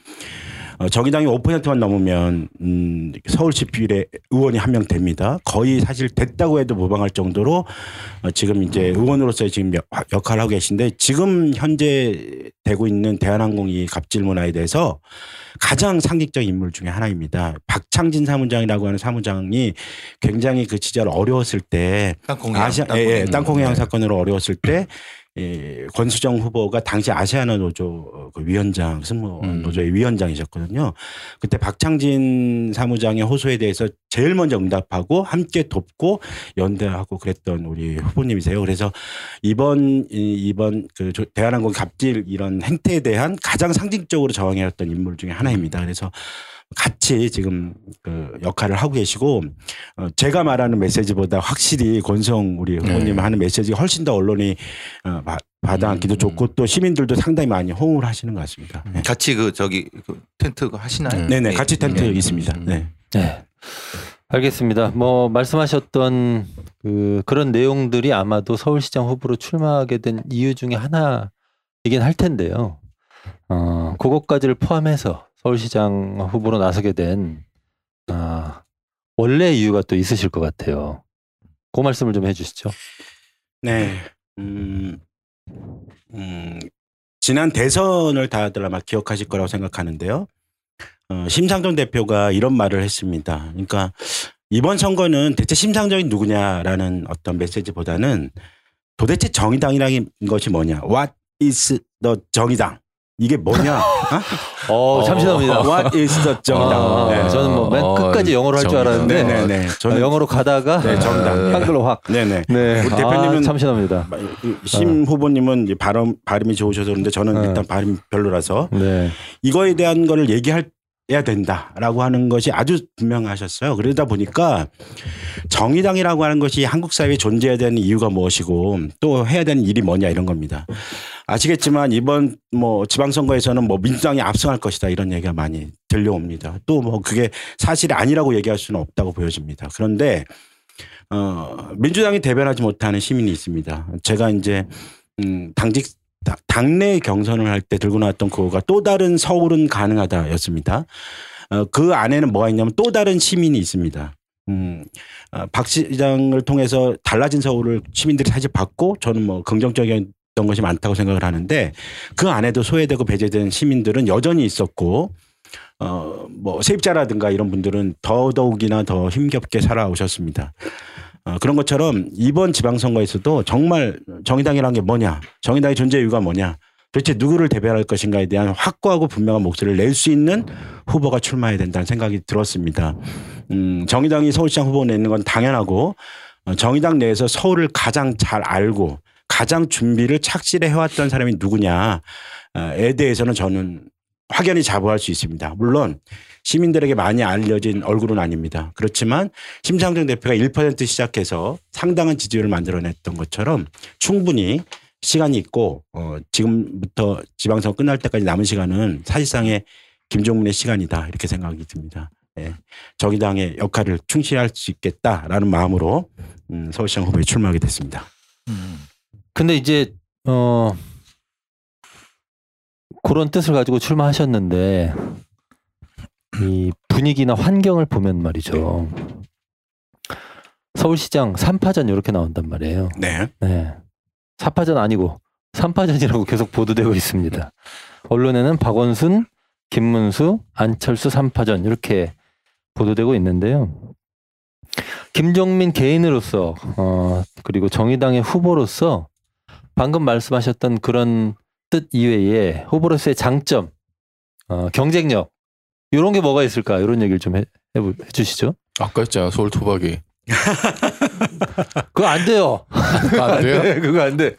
어, 정의당이 5%만 넘으면 음, 서울시 비례 의원이 한 명 됩니다. 거의 사실 됐다고 해도 무방할 정도로 어, 지금 이제 의원으로서의 지금 역- 역할을 하고 계신데 지금 현재 되고 있는 대한항공이 갑질 문화에 대해서 가장 상징적 인물 중에 하나입니다. 박창진 사무장이라고 하는 사무장이 굉장히 그 시절 어려웠을 때 아시아 예, 예, 땅콩이양. 땅콩해양 네. 사건으로 어려웠을 때 이 권수정 후보가 당시 아시아나 노조 그 위원장 승무 음. 노조의 위원장이셨거든요. 그때 박창진 사무장의 호소에 대해서 제일 먼저 응답하고 함께 돕고 연대하고 그랬던 우리 후보님이세요. 그래서 이번 이- 이번 그 조- 대한항공 갑질 이런 행태에 대한 가장 상징적으로 저항해왔던 인물 중에 하나입니다. 그래서 같이 지금 그 역할을 하고 계시고 어, 제가 말하는 메시지보다 확실히 권성 우리 후보님 네. 하는 메시지가 훨씬 더 언론이 어, 바- 받아안기도 음, 좋고 또 시민들도 상당히 많이 호응을 하시는 것 같습니다. 네. 같이 그 저기 그 텐트 하시나요? 음. 네네 같이 텐트 네. 있습니다. 음. 네. 네. 알겠습니다. 뭐 말씀하셨던 그 그런 내용들이 아마도 서울시장 후보로 출마하게 된 이유 중에 하나이긴 할 텐데요. 어, 그것까지를 포함해서 서울시장 후보로 나서게 된 아, 원래 이유가 또 있으실 것 같아요. 그 말씀을 좀 해주시죠. 네. 음, 음, 지난 대선을 다들 아마 기억하실 거라고 생각하는데요. 어, 심상정 대표가 이런 말을 했습니다. 그러니까 이번 선거는 대체 심상정이 누구냐라는 어떤 메시지보다는 도대체 정의당이라는 것이 뭐냐? What is the 정의당? 이게 뭐냐? (laughs) 어? 어, 참신합니다. What is the 정의당? 아, 네. 저는 뭐맨 어, 끝까지 영어로 할 줄. 알았는데 네네네. 아, 저는 영어로 가다가 네, 정당. 한글로 확. 네네. 네. 우리 대표님은 아, 참신합니다. 심 후보님은 발음 발음이 좋으셔서 그런데 저는 네. 일단 발음이 별로라서 네. 이거에 대한 거를 얘기해야 된다라고 하는 것이 아주 분명하셨어요. 그러다 보니까 정의당이라고 하는 것이 한국 사회에 존재해야 되는 이유가 무엇이고 또 해야 되는 일이 뭐냐 이런 겁니다. 아시겠지만 이번 뭐 지방선거에서는 뭐 민주당이 압승할 것이다 이런 얘기가 많이 들려옵니다. 또 뭐 그게 사실이 아니라고 얘기할 수는 없다고 보여집니다. 그런데 어 민주당이 대변하지 못하는 시민이 있습니다. 제가 이제 음 당직 다- 당내 경선을 할 때 들고 나왔던 그거가 또 다른 서울은 가능하다였습니다. 어, 그 안에는 뭐가 있냐면 또 다른 시민이 있습니다. 음, 어, 박 시장을 통해서 달라진 서울을 시민들이 사실 받고 저는 뭐 긍정적 이었던 것이 많다고 생각을 하는데 그 안에도 소외되고 배제된 시민들은 여전히 있었고 어, 뭐 세입자라든가 이런 분들은 더더욱이나 더 힘겹게 살아오셨습니다. 어, 그런 것처럼 이번 지방선거에서도 정말 정의당이라는 게 뭐냐, 정의당의 존재 이유가 뭐냐, 도대체 누구를 대변할 것인가에 대한 확고하고 분명한 목소리를 낼 수 있는 후보가 출마해야 된다는 생각이 들었습니다. 음, 정의당이 서울시장 후보 내는 건 당연하고 어, 정의당 내에서 서울을 가장 잘 알고 가장 준비를 착실히 해왔던 사람이 누구냐에 대해서는 저는 확연히 자부할 수 있습니다. 물론 시민들에게 많이 알려진 얼굴은 아닙니다. 그렇지만 심상정 대표가 1% 시작해서 상당한 지지율을 만들어냈던 것처럼 충분히 시간이 있고 어 지금부터 지방선거 끝날 때까지 남은 시간은 사실상의 김종문의 시간이다 이렇게 생각이 듭니다. 예. 정의당의 역할을 충실할 수 있겠다라는 마음으로 음, 서울시장 후보에 출마하게 됐습니다. 음. 근데 이제 어 그런 뜻을 가지고 출마하셨는데 이 분위기나 환경을 보면 말이죠. 서울시장 3파전 이렇게 나온단 말이에요. 네. 네. 4파전 아니고 3파전이라고 계속 보도되고 있습니다. 언론에는 박원순, 김문수, 안철수 3파전 이렇게 보도되고 있는데요. 김종민 개인으로서 어, 그리고 정의당의 후보로서 방금 말씀하셨던 그런 뜻 이외에 후보로서의 장점, 어, 경쟁력 이런 게 뭐가 있을까 이런 얘기를 좀 해, 해, 해주시죠. 아까 했잖아 서울 토박이. (laughs) 그거 안 돼요. 아, 안 돼요? 네, 그거 안 돼.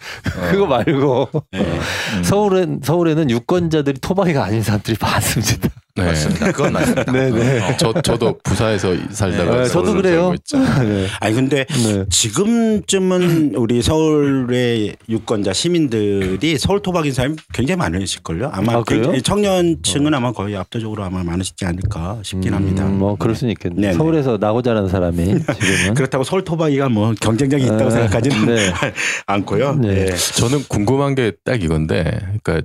그거 말고 네. 음. 서울은 서울에는 유권자들이 토박이가 아닌 사람들이 많습니다. 네. 맞습니다. 그건 맞습니다. 네, 네. 어. 저 저도 부산에서 살다가 네, 저도 그래요. 네. 아니 근데 네. 지금쯤은 우리 서울의 유권자 시민들이 서울 토박인 사람이 굉장히 많으실 걸요. 아마 아, 그래요? 굉장히 청년층은 아마 거의 압도적으로 아마 많으시지 않을까 싶긴 합니다. 음, 뭐 그럴 수는 있겠네. 네네. 서울에서 나고 자란 사람이 (laughs) 지금은 그렇다고 서울 토박이가 뭐 경쟁력이 있다고 네. 생각하지는 네. (laughs) 않고요. 네. 네. 저는 궁금한 게 딱 이건데, 그러니까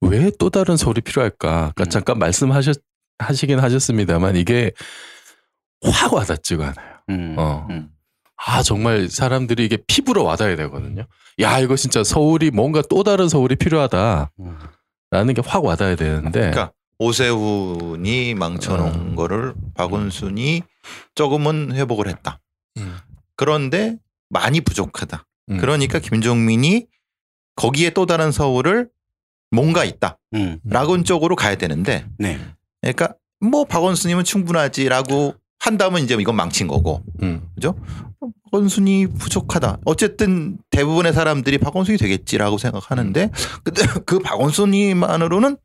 왜 또 다른 서울이 필요할까? 그러니까 음. 잠깐 말씀하셨 하시긴 하셨습니다만 이게 확 와닿지가 않아요. 음. 어. 음. 아 정말 사람들이 이게 피부로 와닿아야 되거든요. 야 이거 진짜 서울이 뭔가 또 다른 서울이 필요하다라는 음. 게확 와닿아야 되는데 그러니까 오세훈이 망쳐놓은 어. 거를 박원순이 조금은 회복을 했다. 음. 그런데 많이 부족하다. 음. 그러니까 김종민이 거기에 또 다른 서울을 뭔가 있다. 음. 라고 쪽으로 가야 되는데 네. 그러니까 뭐 박원순이면 충분하지라고 한다면 이제 이건 망친 거고 음. 그죠? 박원순이 부족하다. 어쨌든 대부분의 사람들이 박원순이 되겠지라고 생각하는데 (laughs) 그 박원순이만으로는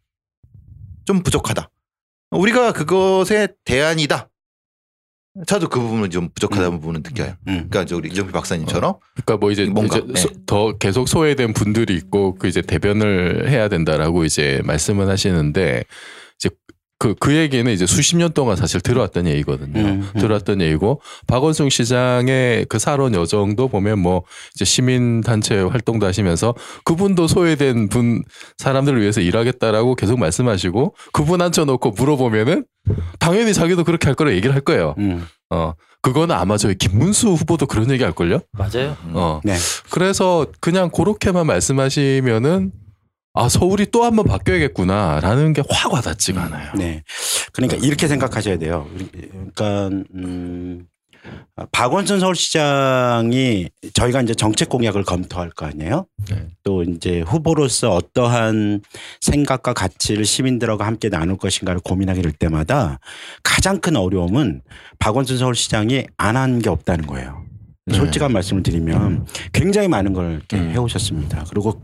좀 부족하다. 우리가 그것의 대안이다. 저도 그 부분은 좀 부족하다는 부분은 느껴요. 음. 그러니까 저 우리 이정필 박사님처럼 그러니까 뭐 이제, 뭔가, 이제 네. 소- 더 계속 소외된 분들이 있고 그 이제 대변을 해야 된다라고 이제 말씀을 하시는데 그, 그 얘기는 이제 수십 년 동안 사실 들어왔던 얘기거든요. 음, 음. 들어왔던 얘기고 박원순 시장의 그 살원 여정도 보면 뭐 이제 시민 단체 활동도 하시면서 그분도 소외된 분 사람들을 위해서 일하겠다라고 계속 말씀하시고 그분 앉혀놓고 물어보면은 당연히 자기도 그렇게 할 거라 얘기를 할 거예요. 음. 어 그거는 아마 저희 김문수 후보도 그런 얘기 할 걸요. 맞아요. 어 네. 그래서 그냥 그렇게만 말씀하시면은 아 서울이 또 한번 바뀌어야겠구나라는 게 확 와닿지가 않아요. 네. 그러니까 이렇게 생각하셔야 돼요. 그러니까 음 박원순 서울시장이 저희가 이제 정책 공약을 검토할 거 아니에요. 네. 또 이제 후보로서 어떠한 생각과 가치를 시민들하고 함께 나눌 것인가를 고민하게 될 때마다 가장 큰 어려움은 박원순 서울시장이 안 한 게 없다는 거예요. 네. 솔직한 말씀을 드리면 굉장히 많은 걸 이렇게 음. 해오셨습니다. 그리고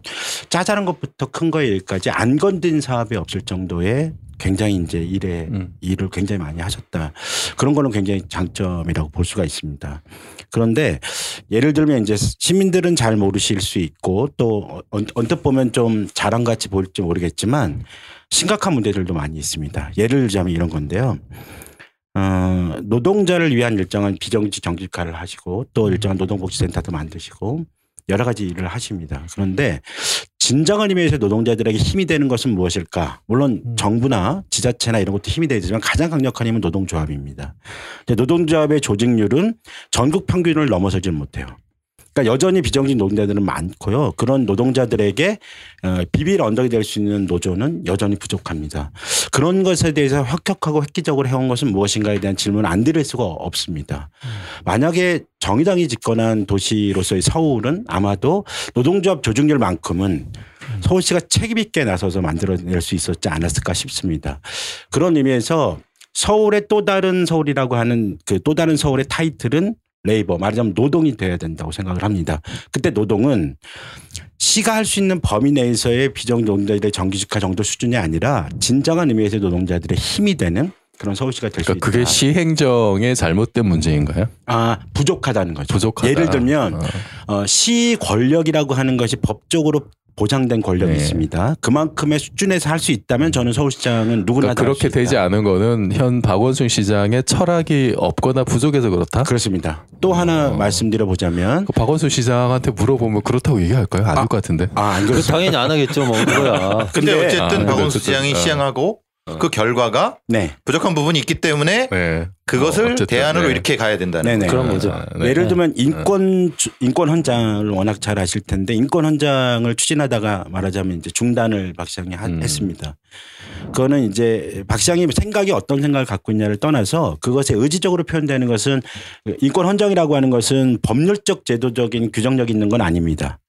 짜잘한 것부터 큰 거에까지 안 건든 사업이 없을 정도의 굉장히 이제 일에 음. 일을 굉장히 많이 하셨다. 그런 거는 굉장히 장점이라고 볼 수가 있습니다. 그런데 예를 들면 이제 시민들은 잘 모르실 수 있고 또 언- 언뜻 보면 좀 자랑 같이 보일지 모르겠지만 심각한 문제들도 많이 있습니다. 예를 들자면 이런 건데요. 어, 노동자를 위한 일정한 비정규직 정직화를 하시고 또 일정한 노동복지센터도 만드시고 여러 가지 일을 하십니다. 그런데 진정한 의미에서 노동자들에게 힘이 되는 것은 무엇일까? 물론 음. 정부나 지자체나 이런 것도 힘이 되지만 가장 강력한 힘은 노동조합입니다. 근데 노동조합의 조직률은 전국 평균을 넘어서질 못해요. 그러니까 여전히 비정규직 노동자들은 많고요. 그런 노동자들에게 어, 비빌 언덕이 될 수 있는 노조는 여전히 부족합니다. 그런 것에 대해서 혁혁하고 획기적으로 해온 것은 무엇인가에 대한 질문을 안 드릴 수가 없습니다. 만약에 정의당이 집권한 도시로서의 서울은 아마도 노동조합 조직률만큼은 서울시가 책임 있게 나서서 만들어낼 수 있었지 않았을까 싶습니다. 그런 의미에서 서울의 또 다른 서울이라고 하는 그 또 다른 서울의 타이틀은 레이버 말하자면 노동이 돼야 된다고 생각을 합니다. 그때 노동은 시가 할 수 있는 범위 내에서의 비정노동자들의 정규직화 정도 수준이 아니라 진정한 의미에서의 노동자들의 힘이 되는 그런 서울시가 될수 있다. 그러니까 그게 시행정의 잘못된 문제인가요? 아 부족하다는 거죠. 부족하다. 예를 들면 어. 어, 시 권력이라고 하는 것이 법적으로 보장된 권력이 네. 있습니다. 그만큼의 수준에서 할 수 있다면 저는 서울시장은 누구나 그러니까 그렇게. 되지 않은 거는 현 박원순 시장의 철학이 없거나 부족해서 그렇다. 그렇습니다. 또 하나 어. 말씀드려 보자면 그 박원순 시장한테 물어보면 그렇다고 얘기할까요? 아닐 것 같은데. 아안 그 그렇습니다. 당연히 안 하겠죠, 뭐 그거야. 근데, 근데- 어쨌든 아, 박원순 시장이 어. 시행하고 어. 그 결과가 네. 부족한 부분이 있기 때문에 네. 그것을 어, 대안으로 네. 이렇게 가야 된다는 네네. 거죠. 그런 거죠. 아, 네. 예를 들면 인권 주- 인권 헌장을 워낙 잘 아실 텐데 인권 헌장을 추진하다가 말하자면 이제 중단을 박 시장이 하- 음. 했습니다. 그거는 이제 박 시장이 생각이 어떤 생각을 갖고 있냐를 떠나서 그것에 의지적으로 표현되는 것은 인권 헌장이라고 하는 것은 법률적 제도적인 규정력이 있는 건 아닙니다.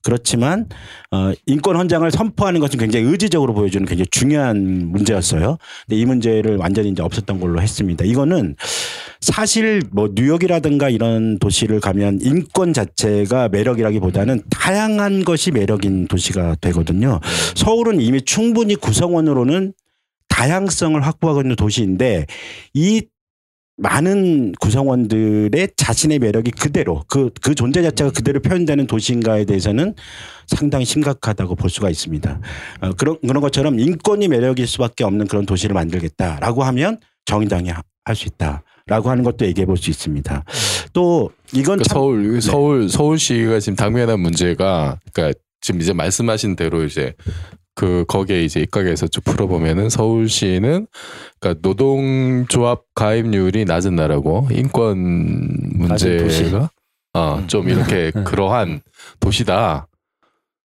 음. 그렇지만 어 인권 헌장을 선포하는 것은 굉장히 의지적으로 보여주는 굉장히 중요한 문제였어요. 근데 이 문제를 완전히 이제 없었던 걸로 했습니다. 이거는 사실 뭐 뉴욕이라든가 이런 도시를 가면 인권 자체가 매력이라기보다는 다양한 것이 매력인 도시가 되거든요. 서울은 이미 충분히 구성원으로는 다양성을 확보하고 있는 도시인데 이 많은 구성원들의 자신의 매력이 그대로 그, 그 존재 자체가 그대로 표현되는 도시인가에 대해서는 상당히 심각하다고 볼 수가 있습니다. 어, 그런, 그런 것처럼 인권이 매력일 수밖에 없는 그런 도시를 만들겠다라고 하면 정의당이 할 수 있다 라고 하는 것도 얘기해 볼 수 있습니다. 또 이건 그러니까 참 서울 서울 서울시가 지금 당면한 문제가 그러니까 지금 이제 말씀하신 대로 이제 그 거기에 이제 입각해서 쭉 풀어보면은 서울시는 그러니까 노동조합 가입률이 낮은 나라고 인권. 문제가 어좀 이렇게 그러한 도시다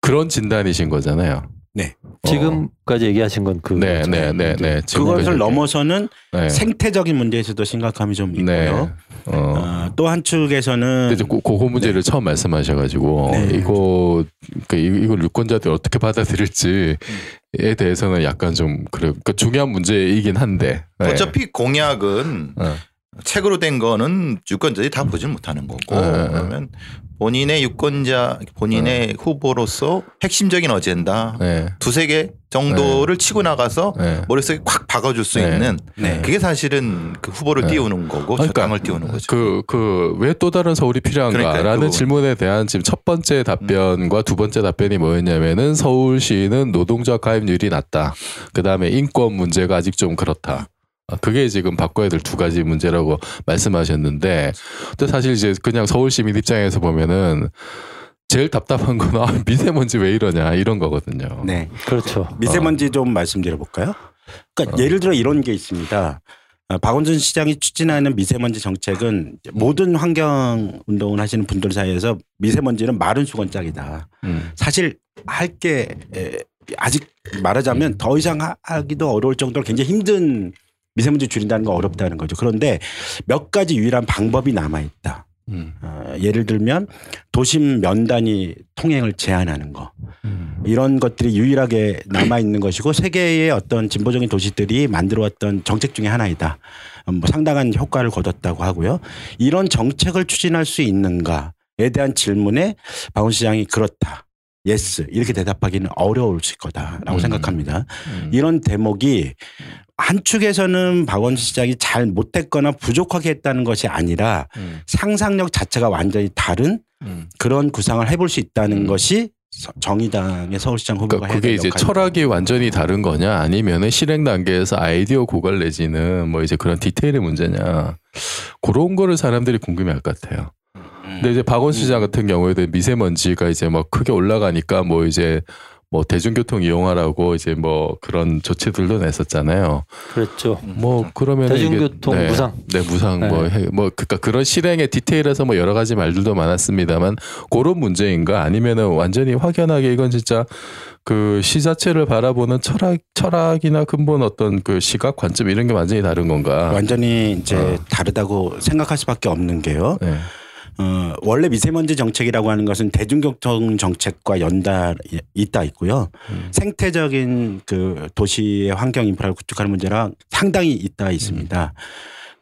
그런 진단이신 거잖아요. 네. 지금까지 얘기하신 건 그 네, 네, 네, 네. 그것을 지금까지 넘어서는 네. 생태적인 문제에서도 심각함이 좀 네. 있고요. 어. 어, 또한 축에서는 근데 이제 그, 그 문제를 처음 말씀하셔가지고 네. 이거 그 이- 이걸 유권자들 어떻게 받아들일지에 대해서는 약간 좀 그래 그 중요한 문제이긴 한데 네. 어차피 공약은 어. 책으로 된 거는 유권자들이 다 보질 못하는 거고 네. 그러면 본인의 유권자 본인의 후보로서 핵심적인 어젠다 네. 두세 개 정도를 치고 나가서 네. 머릿속에 콱 박아줄 수 네. 있는 네. 그게 사실은 그 후보를 네. 띄우는 거고 저 그러니까 당을 띄우는 거죠. 그 그 왜 또 다른 서울이 필요한가라는. 질문에 대한 지금 첫 번째 답변과 두 번째 답변이 뭐였냐면은 서울시는 노동자 가입률이 낮다. 그 다음에 인권 문제가 아직 좀 그렇다. 아, 그게 지금 바꿔야 될 두 가지 문제라고 말씀하셨는데, 근데 사실 이제 그냥 서울 시민 입장에서 보면은 제일 답답한 건 아, 미세먼지 왜 이러냐 이런 거거든요. 네. 그렇죠. 미세먼지 좀 말씀드려 볼까요? 그러니까 예를 들어 이런 게 있습니다. 어, 박원순 시장이 추진하는 미세먼지 정책은 모든 환경 운동을 하시는 분들 사이에서 미세먼지는 마른 수건짝이다. 음. 사실 할 게 아직 말하자면 더 이상 하- 하기도 어려울 정도로 굉장히 힘든 미세먼지 줄인다는 건 어렵다는 거죠. 그런데 몇 가지 유일한 방법이 남아 있다. 음. 어, 예를 들면 도심 면 단위 통행을 제한하는 거 음. 이런 것들이 유일하게 남아 있는 것이고 세계의 어떤 진보적인 도시들이 만들어왔던 정책 중에 하나이다. 음, 뭐 상당한 효과를 거뒀다고 하고요. 이런 정책을 추진할 수 있는가에 대한 질문에 박원 시장이 그렇다. yes 이렇게 대답하기는 어려울 거다라고 음. 생각합니다. 음. 이런 대목이 한 축에서는 박원순 시장이 잘 못했거나 부족하게 했다는 것이 아니라 음. 상상력 자체가 완전히 다른 음. 그런 구상을 해볼 수 있다는 음. 것이 서- 정의당의 서울시장 후보가 그러니까 그게 될 이제. 철학이 완전히 다른 거냐 아니면은 실행 단계에서 아이디어 고갈 내지는 뭐 이제 그런 디테일의 문제냐 그런 거를 사람들이 궁금해할 것 같아요. 음. 근데 이제 박원순 시장 같은 경우에도 미세먼지가 이제 막 크게 올라가니까 뭐 이제 뭐 대중교통 이용하라고 이제 뭐 그런 조치들도 냈었잖아요. 그렇죠. 뭐 그러면 대중교통 네, 무상. 네 무상 네. 뭐뭐 그러니까 그런 실행의 디테일에서 뭐 여러 가지 말들도 많았습니다만 그런 문제인가 아니면은 완전히 확연하게 이건 진짜 그 시 자체를 바라보는 철학 철학이나 근본 어떤 그 시각 관점 이런 게 완전히 다른 건가? 완전히 이제 어. 다르다고 생각할 수밖에 없는 게요. 네. 어, 원래 미세먼지 정책이라고 하는 것은 대중교통 정책과 연달이 있다 있고요. 음. 생태적인 그 도시의 환경 인프라를 구축하는 문제랑 상당히 있다 있습니다.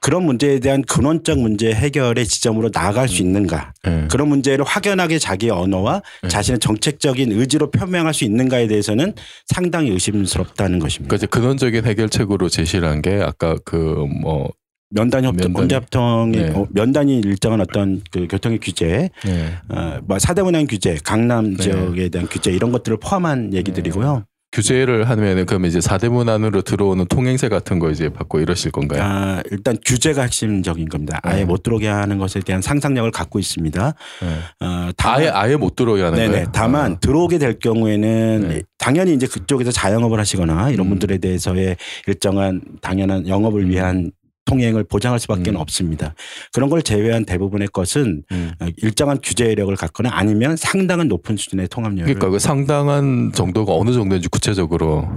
그런 문제에 대한 근원적 문제 해결의 지점으로 나아갈 수 있는가? 네. 그런 문제를 확연하게 자기 언어와 네. 자신의 정책적인 의지로 표명할 수 있는가에 대해서는 상당히 의심스럽다는 것입니다. 그러니까 이제 근원적인 해결책으로 제시를 한게 아까 그 뭐 면단 면단위. 공대 협통의 네. 어, 면단위 일정한 어떤 그 교통의 규제, 네. 어, 뭐 사대문항 규제, 강남 네. 지역에 대한 규제 이런 것들을 포함한 얘기들이고요. 규제를 하면은 그러면 이제 사대문 안으로 들어오는 통행세 같은 거 이제 받고 이러실 건가요? 아, 일단 규제가 핵심적인 겁니다. 아예 네. 못 들어오게 하는 것에 대한 상상력을 갖고 있습니다. 네. 어, 다만- 아예 아예 못 들어오게 하는 네네. 거예요. 다만 아. 들어오게 될 경우에는 네. 당연히 이제 그쪽에서 자영업을 하시거나 이런 음. 분들에 대해서의 일정한 당연한 영업을 위한 통행을 보장할 수밖에 음. 없습니다. 그런 걸 제외한 대부분의 것은 음. 어, 일정한 규제력을 갖거나 아니면 상당한 높은 수준의 통합력을 그러니까 그 상당한 정도가 어느 정도인지 구체적으로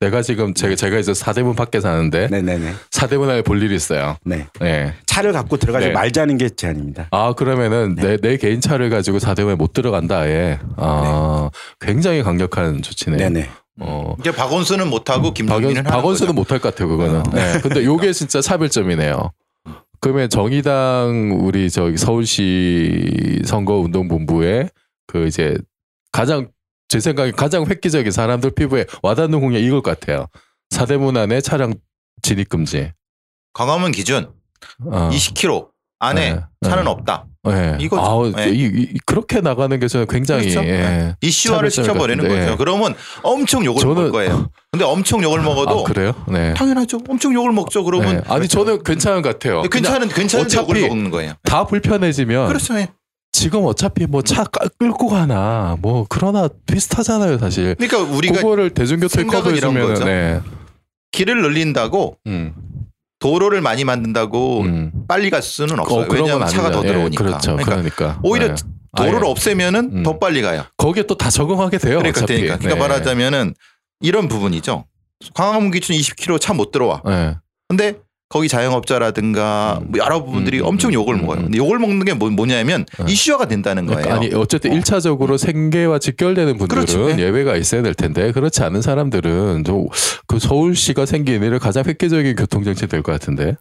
내가 지금 제가 제가 이제 사대문 밖에 사는데 네네네. 사대문 안에 볼 일이 있어요. 네. 네. 차를 갖고 들어가지 네. 말자는 게 제안입니다. 아 그러면은 네. 내 내 개인 차를 가지고 사대문에 못 들어간다 아예. 아 굉장히 강력한 조치네요. 네네. 어. 이제 박원순은 못하고 김종민은 박원, 거죠. 못할 것 같아요 그거는. 어. 네. 근데 요게 진짜 차별점이네요. 그러면 정의당 우리 저기 서울시 선거운동본부에 그 이제 가장 제 생각에 가장 획기적인 사람들 피부에 와닿는 공약 이걸 것 같아요. 사대문 안에 차량 진입 금지. 광화문 기준 어. 20km 안에 네. 차는 네. 없다. 네. 이거죠. 아우, 네. 이, 이- 그렇게 나가는 게 저는 굉장히 그렇죠. 예. 이슈화를 시켜버리는 거죠. 예. 그러면 엄청 욕을 저는- 먹을 거예요. 근데 엄청 욕을 먹어도 아 그래요? 네. 당연하죠. 엄청 욕을 먹죠. 그러면 네. 아니 저는 괜찮은 것 같아요. 그냥 괜찮은 어차피 욕을 먹는 거예요. 다 불편해지면 그렇죠. 예. 지금 어차피 뭐 차 끌고 가나 뭐 그러나 비슷하잖아요 사실. 그러니까 우리가 그거를 대중교통에 생각은 이런 거죠. 네. 길을 늘린다고 음, 도로를 많이 만든다고 음. 빨리 갈 수는 없어요. 어, 왜냐하면 건 차가 더. 예, 들어오니까. 그렇죠. 그러니까 그러니까. 오히려 네. 도로를 아 예. 없애면은 음. 더 빨리 가요. 거기에 또 다 적응하게 돼요. 그러니까 어차피. 되니까. 그러니까 네. 말하자면은 이런 부분이죠. 광화문 기준 20km 차 못 들어와. 네. 근데 거기 자영업자라든가 음. 뭐 여러 부분들이 음, 엄청 음, 욕을 음, 먹어요. 음. 근데 욕을 먹는 게 뭐, 뭐냐면 네. 이슈화가 된다는 거예요. 그러니까 아니 어쨌든 일차적으로 생계와 직결되는 분들은 그렇지, 네. 예외가 있어야 될 텐데 그렇지 않은 사람들은 좀그 서울시가 생긴 일을 가장 획기적인 교통정책 될 것 같은데.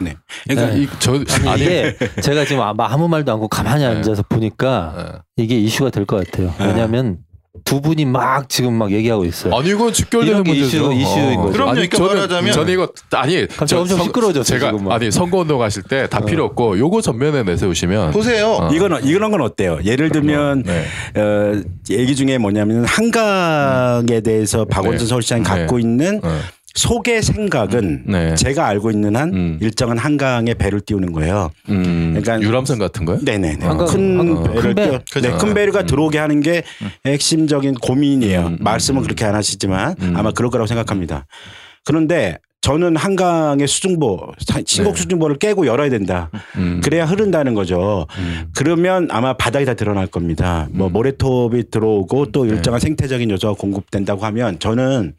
네. 그러니까 네. 이, 저 아니, 이게 제가 지금 아마 아무 말도 안 하고 가만히 네. 앉아서 보니까 네. 이게 이슈가 될 것 같아요. 네. 왜냐하면 두 분이 막 지금 막 얘기하고 있어요. 아니 이건 직결되는 문제죠. 어. 이슈- 이슈 인 거죠. 그럼요. 아니, 그러니까 저는, 말하자면 저는 이거 아니 갑자기 엄청 시끄러워졌어요, 제가 지금 막. 아니 선거 운동 하실 때다 어. 필요 없고 요거 전면에 내세우시면 보세요. 어. 이건 이런 건 어때요? 예를 들면 네. 어, 얘기 중에 뭐냐면 한강에 대해서 박원순 네. 서울시장이 네. 갖고 있는 어. 속의 생각은 네. 제가 알고 있는 한 음. 일정한 한강에 배를 띄우는 거예요. 음, 그러니까 유람선 같은 거요? 네네네. 한강- 큰 어, 배를 큰 배. 띄워, 네. 큰 배가 음. 들어오게 하는 게 핵심적인 고민이에요. 음, 말씀은 음. 그렇게 안 하시지만 음. 아마 그럴 거라고 생각합니다. 그런데 저는 한강의 수중보, 신곡 네. 수중보를 깨고 열어야 된다. 음. 그래야 흐른다는 거죠. 음. 그러면 아마 바닥이 다 드러날 겁니다. 뭐 음. 모래톱이 들어오고 또 네. 일정한 생태적인 요소가 공급된다고 하면 저는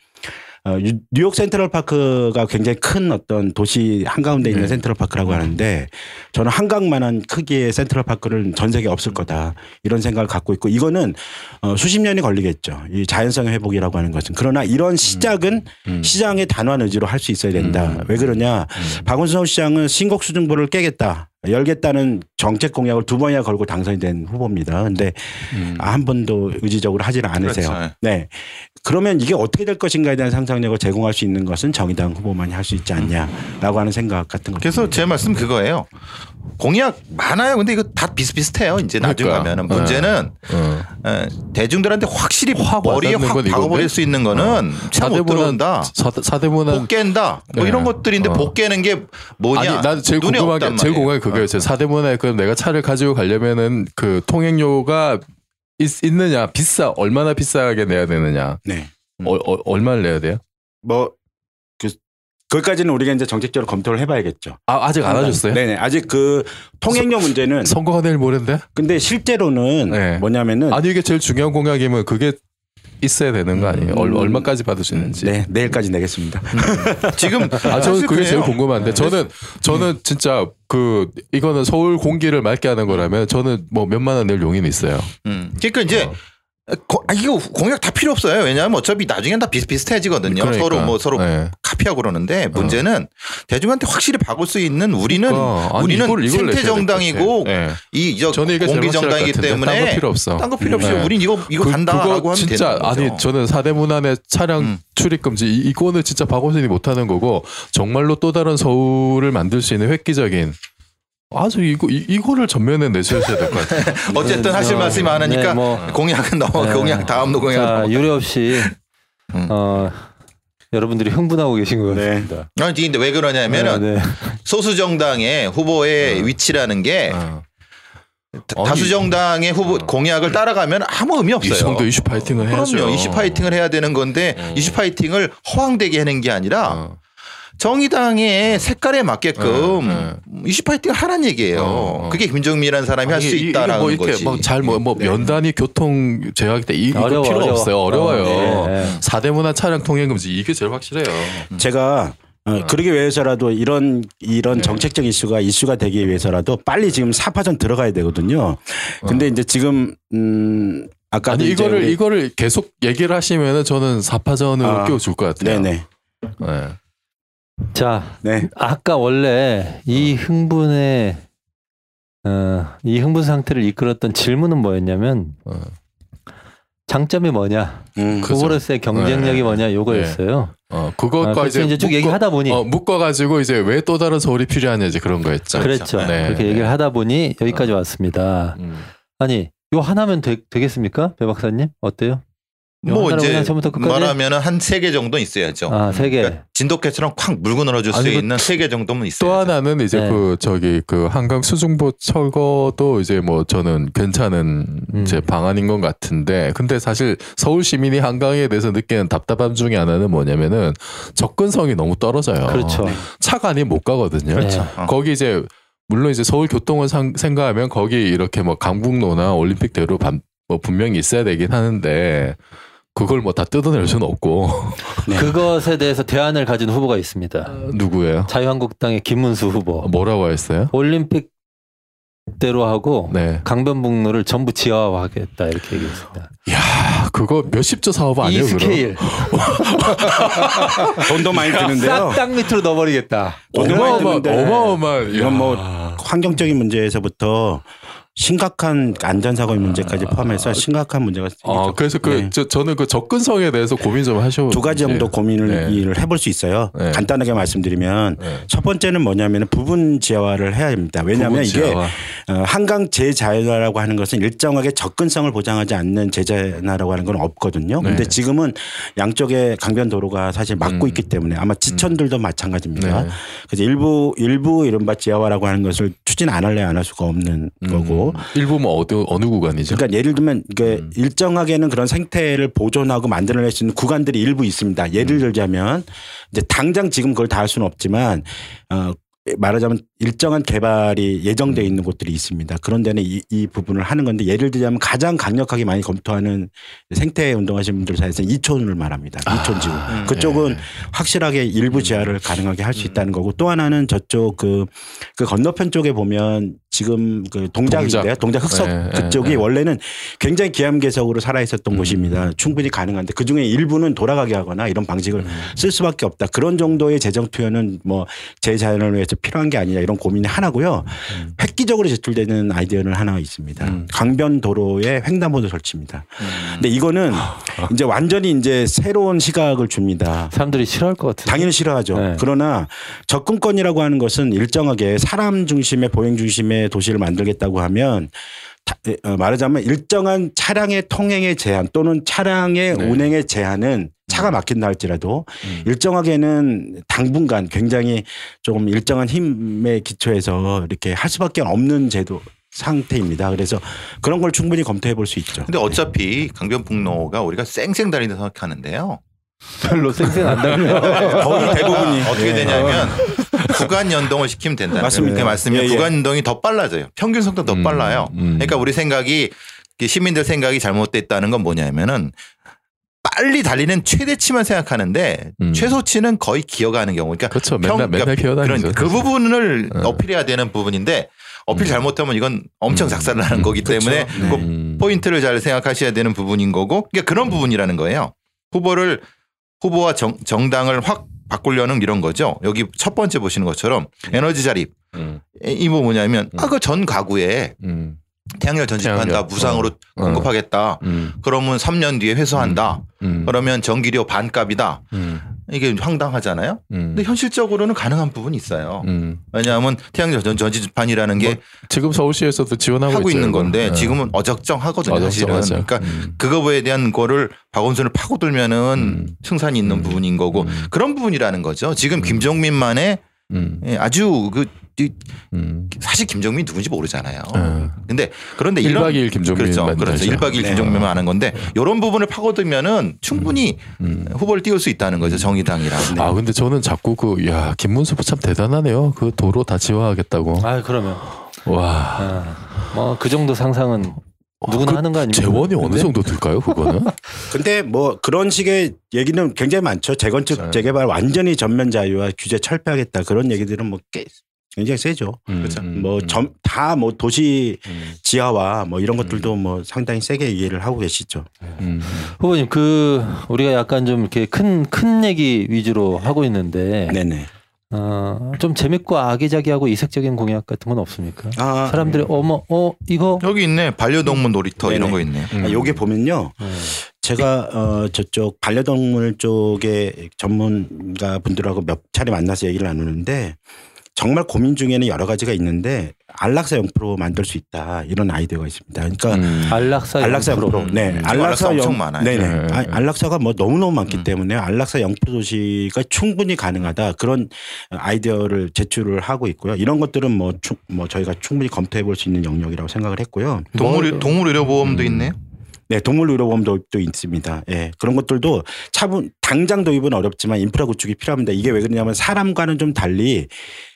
어, 유- 뉴욕 센트럴 파크가 굉장히 큰 어떤 도시 한가운데 있는 네. 센트럴 파크라고 하는데 저는 한강만한 크기의 센트럴 파크를 전 세계에 없을 거다 이런 생각을 갖고 있고 이거는 어, 수십 년이 걸리겠죠 이 자연성 회복이라고 하는 것은 그러나 이런 시작은 음. 시장의 단호한 의지로 할 수 있어야 된다 음. 왜 그러냐 음. 박원순 서울시장은 신곡 수준부를 깨겠다 열겠다는 정책 공약을 두 번이나 걸고 당선이 된 후보입니다. 근데 음. 한 번도 의지적으로 하지는 않으세요. 그렇죠. 네. 그러면 이게 어떻게 될 것인가에 대한 상상력을 제공할 수 있는 것은 정의당 후보만이 할 수 있지 않냐라고 하는 생각 같은 거. 그래서 제 말씀 그거예요. 공약 많아요. 근데 이거 다 비슷비슷해요. 이제 나중 그러니까. 가면은 문제는 어. 에, 대중들한테 확실히 확 머리에 확건 박아버릴? 수 있는 거는 못 들어온다. 사대문화 복 깬다. 뭐 네. 이런 것들인데 어. 복 깨는 게 뭐냐? 아니 난 제일 궁금한 게 제일. 궁금한 게 그거예요. 제 사대문화에 그럼 내가 차를 가지고 가려면은 그 통행료가 있, 있느냐 비싸 얼마나 비싸게 내야 되느냐 네. 어, 어, 얼마를 내야 돼요? 뭐 그, 거기까지는 우리가 이제 정책적으로 검토를 해봐야겠죠. 아 아직 안 하셨어요? 네네. 아직 그 통행료 문제는 선거가 내일 모레인데? 근데 실제로는 네. 뭐냐면은 아니 이게 제일 중요한 공약이면 그게 있어야 되는 거 아니에요? 얼, 음. 얼마까지 받을 수 있는지. 네 내일까지 내겠습니다. 지금 (laughs) 아, 저는 그게 제일. 궁금한데 저는 저는 진짜 그 이거는 서울 공기를 맑게 하는 거라면 저는 뭐 몇만 원 낼 용의는 있어요. 음. 그러니까 이제 어. 고- 아, 이거 공약 다 필요 없어요. 왜냐하면 어차피 나중엔 다 비슷비슷해지거든요. 그러니까. 서로 뭐 서로 네. 카피하고 그러는데 문제는 대중한테 확실히 박을 수 있는 우리는 그러니까. 아니, 우리는 이걸- 이걸 내셔야 될것 정당이고. 네. 이저 확실할 정당이기 것 같은데 딴거 때문에 필요 없어. 딴 거 필요 없이 네. 우린 이거 이거 그- 간다라고 하면 진짜 되는 거죠. 아니 저는 사대문안의 차량 음. 출입 금지 이- 이거는 진짜 박원순이 못하는 거고 정말로 또 다른 서울을 만들 수 있는 획기적인 아주 이거 이, 이거를 전면에 내세우셔야 될 것 같아요. (laughs) 어쨌든 하실 어, 말씀이 많으니까 네, 뭐, 공약은 (laughs) 넘어 네. 공약 다음도 공약 넘어. 유례 없이 음. 어, 여러분들이 흥분하고 계신 것 네. 같습니다. 아니 근데 왜 그러냐면은 네, 네. 소수 정당의 후보의 위치라는 게 어. 다- 다수 정당의 후보 공약을 따라가면 아무 의미 이 없어요. 정도 이슈 파이팅을 해야죠. 그럼요. 이슈 파이팅을 해야 되는 건데 어. 이슈 파이팅을 허황되게 하는 게 아니라 어. 정의당의 색깔에 맞게끔 네, 이슈 파이팅을 하라는 얘기예요. 어, 어. 그게 김정민이라는 사람이 할수 아니, 이- 이게 있다라는 뭐 이렇게 거지. 뭐잘뭐 뭐 네. 면단위 교통 제약 때 이, 이거 어려워, 필요 어려워. 없어요. 어려워요. 어, 네, 네. 사대문화 차량 통행 금지 이게 제일 확실해요. 제가 어, 그러기 위해서라도 이런 이런 네. 정책적 이슈가 이슈가 되기 위해서라도 빨리 지금 사파전 들어가야 되거든요. 근데 이제 지금 음 아까 아니 이거를 이거를 계속 얘기를 하시면은 저는 사파전으로 아, 끼워줄 것 같아요. 네네 네. 자, 네 아까 원래 이 흥분의 어, 이 흥분 상태를 이끌었던 질문은 뭐였냐면 어. 장점이 뭐냐, 음, 그- 후보로서의 경쟁력이 네. 뭐냐 요거였어요. 어 아, 그것과 그래서 이제 이제 쭉 묶어- 얘기하다 보니 어, 묶어가지고 이제 왜 또 다른 서울이 필요하냐 이제 그런 거였죠. 그랬죠. 네. 그렇게 얘기를 하다 보니 여기까지 왔습니다. 음. 아니, 요 하나면 되, 겠습니까배 박사님 어때요? 요뭐 하나로 이제 그냥 처음부터 끝까지? 말하면은 한 세 개 정도 있어야죠. 아, 세 개. 그러니까 진돗개처럼 콱 물고 늘어줄 수 아니, 그- 있는 세 개 정도면 있어요. 또 하나는 이제 네. 그 저기 그 한강 수중보 철거도 이제 뭐 저는 괜찮은 음. 이제 방안인 것 같은데 근데 사실 서울 시민이 한강에 대해서 느끼는 답답함 중에 하나는 뭐냐면은 접근성이 너무 떨어져요. 그렇죠. 차가 아니면 못 가거든요. 그렇죠. 어. 거기 이제 물론 이제 서울 교통을 상- 생각하면 거기 이렇게 뭐 강북로나 올림픽대로 반- 뭐 분명히 있어야 되긴 하는데 그걸 뭐 다 뜯어낼 수는 없고 (laughs) 네. 그것에 대해서 대안을 가진 후보가 있습니다. 누구예요? 자유한국당의 김문수 후보. 뭐라고 했어요? 올림픽 대로 하고 네. 강변북로를 전부 지하화하겠다 이렇게 얘기했습니다. 야 그거 몇십조 사업 이 아니에요? 그럼? 스케일 (laughs) 돈도 많이 드는데요. 싹땅 밑으로 넣어버리겠다. 돈도 많이 어마어마 드는데 어마어마한 이건 뭐 야. 환경적인 문제에서부터 심각한 안전사고의 문제까지 포함해서 심각한 문제가 생기죠. 아 그래서 그 네. 저, 저는 그 접근성에 대해서 고민 좀 하셔. 두 가지 정도 고민을 네. 을 해볼 수 있어요. 네. 간단하게 말씀드리면 네. 첫 번째는 뭐냐면 부분 지하화를 해야 합니다. 왜냐하면 이게. 어, 한강 재자연화라고 하는 것은 일정하게 접근성을 보장하지 않는 재자연화라고 하는 건 없거든요. 네. 근데 지금은 양쪽에 강변 도로가 사실 막고 음. 있기 때문에 아마 지천들도 마찬가지입니다. 네. 그래서 일부 일부 이른바 지하화라고 하는 것을 추진 안 할래 안 할 수가 없는 거고 음, 일부 뭐 어느 어느 구간이죠? 그러니까 예를 들면 이게 음. 일정하게는 그런 생태를 보존하고 만들어낼 수 있는 구간들이 일부 있습니다. 예를 들자면 이제 당장 지금 그걸 다 할 수는 없지만 어 말하자면 일정한 개발이 예정돼 있는 곳들이 있습니다. 그런 데는 이, 이 부분을 하는 건데 예를 들자면 가장 강력하게 많이 검토하는 생태 운동하시는 분들 사이에서는 이촌을 말합니다. 이촌 지구. 음. 그쪽은 네. 확실하게 일부 지하를 가능하게 할 수 있다는 거고 또 하나는 저쪽 그, 그 건너편 쪽에 보면 지금 그 동작인데요. 동작. 동작, 흑석 네, 그쪽이 네, 네. 원래는 굉장히 기암괴석으로 살아 있었던 음. 곳입니다. 충분히 가능한데 그 중에 일부는 돌아가게 하거나 이런 방식을 음. 쓸 수밖에 없다. 그런 정도의 재정 투여는 뭐 재자연을 위해서 필요한 게 아니냐 이런 고민이 하나고요. 획기적으로 제출되는 아이디어는 하나 있습니다. 음. 강변 도로에 횡단보도 설치입니다. 근데 이거는 아. 이제 완전히 이제 새로운 시각을 줍니다. 사람들이 싫어할 것 같은데. 당연히 싫어하죠. 네. 그러나 접근권이라고 하는 것은 일정하게 사람 중심의 보행 중심의 도시를 만들겠다고 하면 다- 어, 말하자면 일정한 차량의 통행의 제한 또는 차량의 네. 운행의 제한은 차가 막힌다 할지라도 음. 일정하게는 당분간 굉장히 조금 일정한 힘에 기초해서 이렇게 할 수밖에 없는 제도 상태입니다. 그래서 그런 걸 충분히 검토해 볼 수 있죠. 근데 어차피 강변북로가 우리가 쌩쌩 달린다 생각하는데요. 별로 쌩쌩한다며. (laughs) 거의 대부분이 어떻게 예. 되냐면 구간 연동을 시키면 된다. 맞습니다. 그 말씀이 예, 예. 구간 연동이 더 빨라져요. 평균 속도 더 음, 빨라요. 음. 그러니까 우리 생각이 이 시민들 생각이 잘못됐다는 건 뭐냐면은 빨리 달리는 최대치만 생각하는데 음. 최소치는 거의 기어가는 경우. 그러니까 그렇죠. 맨날 맨날 그러니까 기어다니죠. 그런 그 부분을 어. 어필해야 되는 부분인데 어필 음. 잘못하면 이건 엄청 음. 작살을 나는 음. 거기 때문에 그렇죠. 네. 그 음. 포인트를 잘 생각하셔야 되는 부분인 거고 그러니까 그런 부분이라는 거예요. 후보를 후보와 정, 정당을 확 바꾸려는 이런 거죠. 여기 첫 번째 보시는 것처럼 에너지 자립 음. 이뭐 뭐냐면 음. 아그 전 가구에 음. 태양열 전지판 다. 무상으로 어. 공급하겠다. 음. 그러면 3년 뒤에 회수한다. 음. 그러면 전기료 반값이다. 음. 이게 황당하잖아요. 음. 근데 현실적으로는 가능한 부분이 있어요. 음. 왜냐하면 태양열 전- 전지판이라는 게 뭐 지금 서울시에서도 지원하고 하고 있죠, 있는. 건데 네. 지금은 어적정하거든요. 사실은. 어정쩡하죠. 그러니까 음. 그거에 대한 거를 박원순을 파고들면은 음. 승산이 있는 음. 부분인 거고 음. 그런 부분이라는 거죠. 지금 김종민만의 음. 예, 아주 그 이- 음. 사실 김종민 누군지 모르잖아요. 어. 근데 그런데 이런 1박 2일 김종민만 그렇죠. 그렇죠. 알죠. 1박 2일 네. 김종민만 하는 건데 이런 부분을 파고들면은 충분히 음. 후보를 띄울 수 있다는 거죠. 정의당이랑. 아 근데 저는 자꾸 그 야 김문수 참 대단하네요. 그 도로 다 지화하겠다고. 아 그러면 와. 뭐그 정도 상상은 누구나 그 하는 거 아닙니까? 재원이 어느? 정도 들까요? 그거는? (laughs) 근데 뭐 그런 식의 얘기는 굉장히 많죠. 재건축 네. 재개발 완전히 전면 자유화 규제 철폐하겠다 그런 얘기들은 뭐 꽤 굉장히 세죠. 그렇죠. 음, 뭐 음, 점다뭐 도시 음, 지하화 뭐 이런 것들도 뭐 상당히 세게 이해를 하고 계시죠. 음. 후보님 그 우리가 약간 좀 이렇게 큰큰 얘기 위주로 하고 있는데 네네. 어, 좀 재밌고 아기자기하고 이색적인 공약 같은 건 없습니까? 아, 사람들이 어머 어 이거 여기 있네. 반려동물 놀이터 이런 네네. 거 있네. 음. 아, 요게 보면요. 제가 어 저쪽 반려동물 쪽에 전문가 분들하고 몇 차례 만나서 얘기를 나누는데 정말 고민 중에는 여러 가지가 있는데 안락사 0% 만들 수 있다 이런 아이디어가 있습니다. 그러니까 음. 안락사 안락사 0%. 0%. 네. 음, 안락사 엄청 0 많아요. 네네. 네. 아, 안락사가 뭐 너무 너무 많기 음. 때문에 안락사 0% 도시가 충분히 가능하다. 그런 아이디어를 제출을 하고 있고요. 이런 것들은 뭐, 충- 뭐 저희가 충분히 검토해 볼 수 있는 영역이라고 생각을 했고요. 동물 뭐- 동물 의료 보험도 음. 있네요. 네, 동물 의료보험 도입도 있습니다. 예. 그런 것들도 차분 당장 도입은 어렵지만 인프라 구축이 필요합니다. 이게 왜 그러냐면 사람과는 좀 달리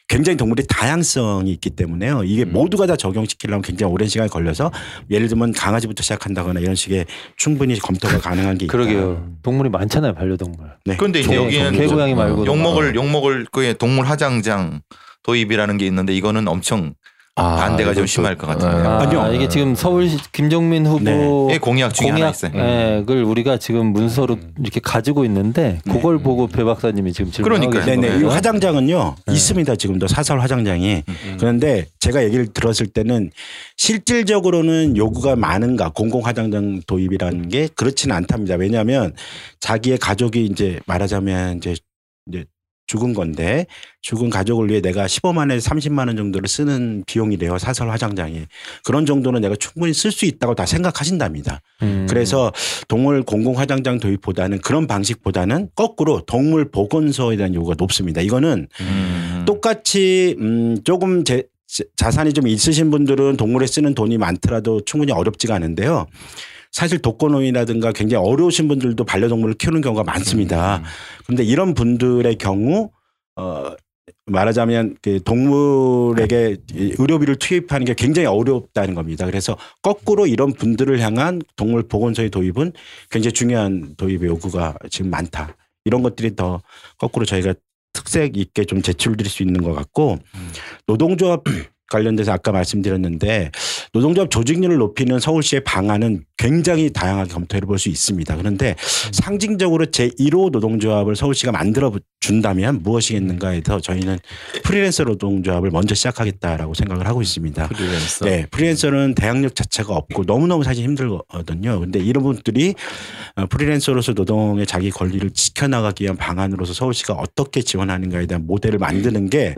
굉장히 동물의 다양성이 있기 때문에요. 이게 음. 모두가 다 적용시키려면 굉장히 오랜 시간이 걸려서 예를 들면 강아지부터 시작한다거나 이런 식의 충분히 검토가 가능한 게 있다. 그러게요. 동물이 많잖아요 반려동물. 네. 그런데 이제 개, 여기는 개고양이 말고 욕먹을 욕먹을 그의 동물 화장장 도입이라는 게 있는데 이거는 엄청 아, 반대가 좀 심할 것 같은데요. 아, 아니요. 이게 지금 서울 김종민 후보 예, 공약 중에 하나 있어요. 공약을 우리가 지금 문서로 이렇게 가지고 있는데 그걸 네. 보고 배 박사님이 지금 질문하고 그러니까요. 계신 네네. 이. 화장장은요 네. 있습니다. 지금도 사설 화장장이. 그런데 제가 얘기를 들었을 때는 실질적으로는 요구가 많은가 공공 화장장 도입이라는 게 그렇지는 않답니다. 왜냐하면 자기의 가족이 이제 말하자면 이제 이제 죽은 건데 죽은 가족을 위해 내가 15만에서 30만 원 정도를 쓰는 비용이래요 사설 화장장이 그런 정도는 내가 충분히 쓸 수 있다고 다 생각하신답니다. 음. 그래서 동물 공공 화장장 도입보다는 그런 방식보다는 거꾸로 동물 보건소에 대한 요구가 높습니다. 이거는 음. 똑같이 음 조금 제, 자- 자산이 좀 있으신 분들은 동물에 쓰는 돈이 많더라도 충분히 어렵지가 않은데요. 사실 독거노인이라든가 굉장히 어려우신 분들도 반려동물을 키우는 경우가 많습니다. 그런데 이런 분들의 경우 어 말하자면 그 동물에게 이 의료비를 투입하는 게 굉장히 어렵다는 겁니다. 그래서 거꾸로 이런 분들을 향한 동물 보건소의 도입은 굉장히 중요한 도입의 요구가 지금 많다. 이런 것들이 더 거꾸로 저희가 특색 있게 좀 제출드릴 수 있는 것 같고 노동조합 관련돼서 아까 말씀드렸는데 노동조합 조직률을 높이는 서울시의 방안은 굉장히 다양하게 검토해 볼 수 있습니다. 그런데 상징적으로 제1호 노동조합을 서울시가 만들어 준다면 무엇이겠는가에서 저희는 프리랜서 노동조합을 먼저 시작하겠다라고 생각을 하고 있습니다. 프리랜서. 네, 프리랜서는 대항력 자체가 없고 너무너무 사실 힘들거든요. 근데 이런 분들이 어, 프리랜서로서 노동의 자기 권리를 지켜나가기 위한 방안으로서 서울시가 어떻게 지원하는가에 대한 모델을 만드는 게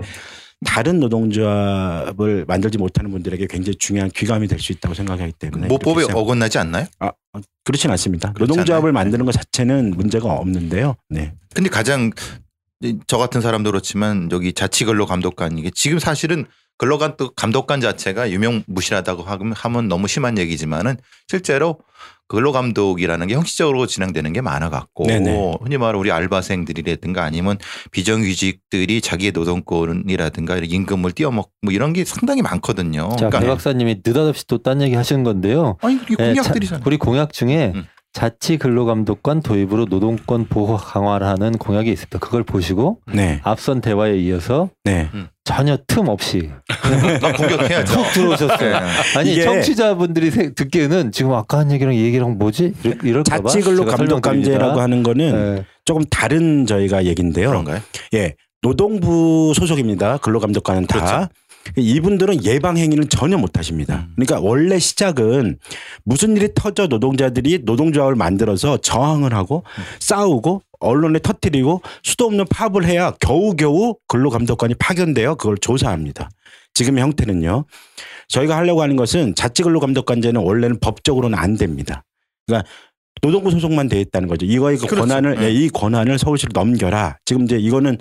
다른 노동조합을 만들지 못하는 분들에게 굉장히 중요한 귀감이 될 수 있다고 생각하기 때문에 모법에 생각- 어긋나지 않나요? 아, 어, 그렇진 않습니다. 그렇지 노동조합을? 만드는 것 자체는 문제가 없는데요. 네. 근데 가장 이저 같은 사람도 그렇지만 여기 자치근로 감독관 이게 지금 사실은 근로감독 감독관 자체가 유명무실하다고 하면 하면 너무 심한 얘기지만은 실제로 근로감독이라는 게 형식적으로 진행되는 게 많아 갖고 네네. 흔히 말하는 우리 알바생들이라든가 아니면 비정규직들이 자기의 노동권이라든가 임금을 띄어먹고 뭐 이런 게 상당히 많거든요. 자, 배 박사님이 느닷없이 또 딴 얘기 하시는 건데요. 아니 예, 공약들이잖아요. 자- 우리 공약 중에 음. 자치 근로감독관 도입으로 노동권 보호 강화를 하는 공약이 있습니다. 그걸 보시고 네. 앞선 대화에 이어서 네. 전혀 틈 없이 나 공격해야죠. 훅 들어오셨어요. 네. 아니 청취자분들이 세- 듣기에는 지금 아까 한 얘기랑 이 얘기랑 뭐지? 이럴- 이럴까봐 자치근로 제가 감독관제라고 설명드립니다. 하는 거는 예. 조금 다른 저희가 얘기인데요. 그런가요? 예. 노동부 소속입니다. 근로감독관은 다. 그렇죠. 이분들은 예방 행위를 전혀 못 하십니다. 음. 그러니까 원래 시작은 무슨 일이 터져 노동자들이 노동조합을 만들어서 저항을 하고 음. 싸우고 언론에 터뜨리고 수도 없는 파업을 해야 겨우겨우 근로감독관이 파견되어 그걸 조사합니다. 지금의 형태는요. 저희가 하려고 하는 것은 자치근로감독관제는 원래는 법적으로는 안 됩니다. 그러니까 노동부 소속만 돼 있다는 거죠. 이거의 그 그렇죠. 권한을 네. 예, 이 권한을 서울시로 넘겨라. 지금 이제 이거는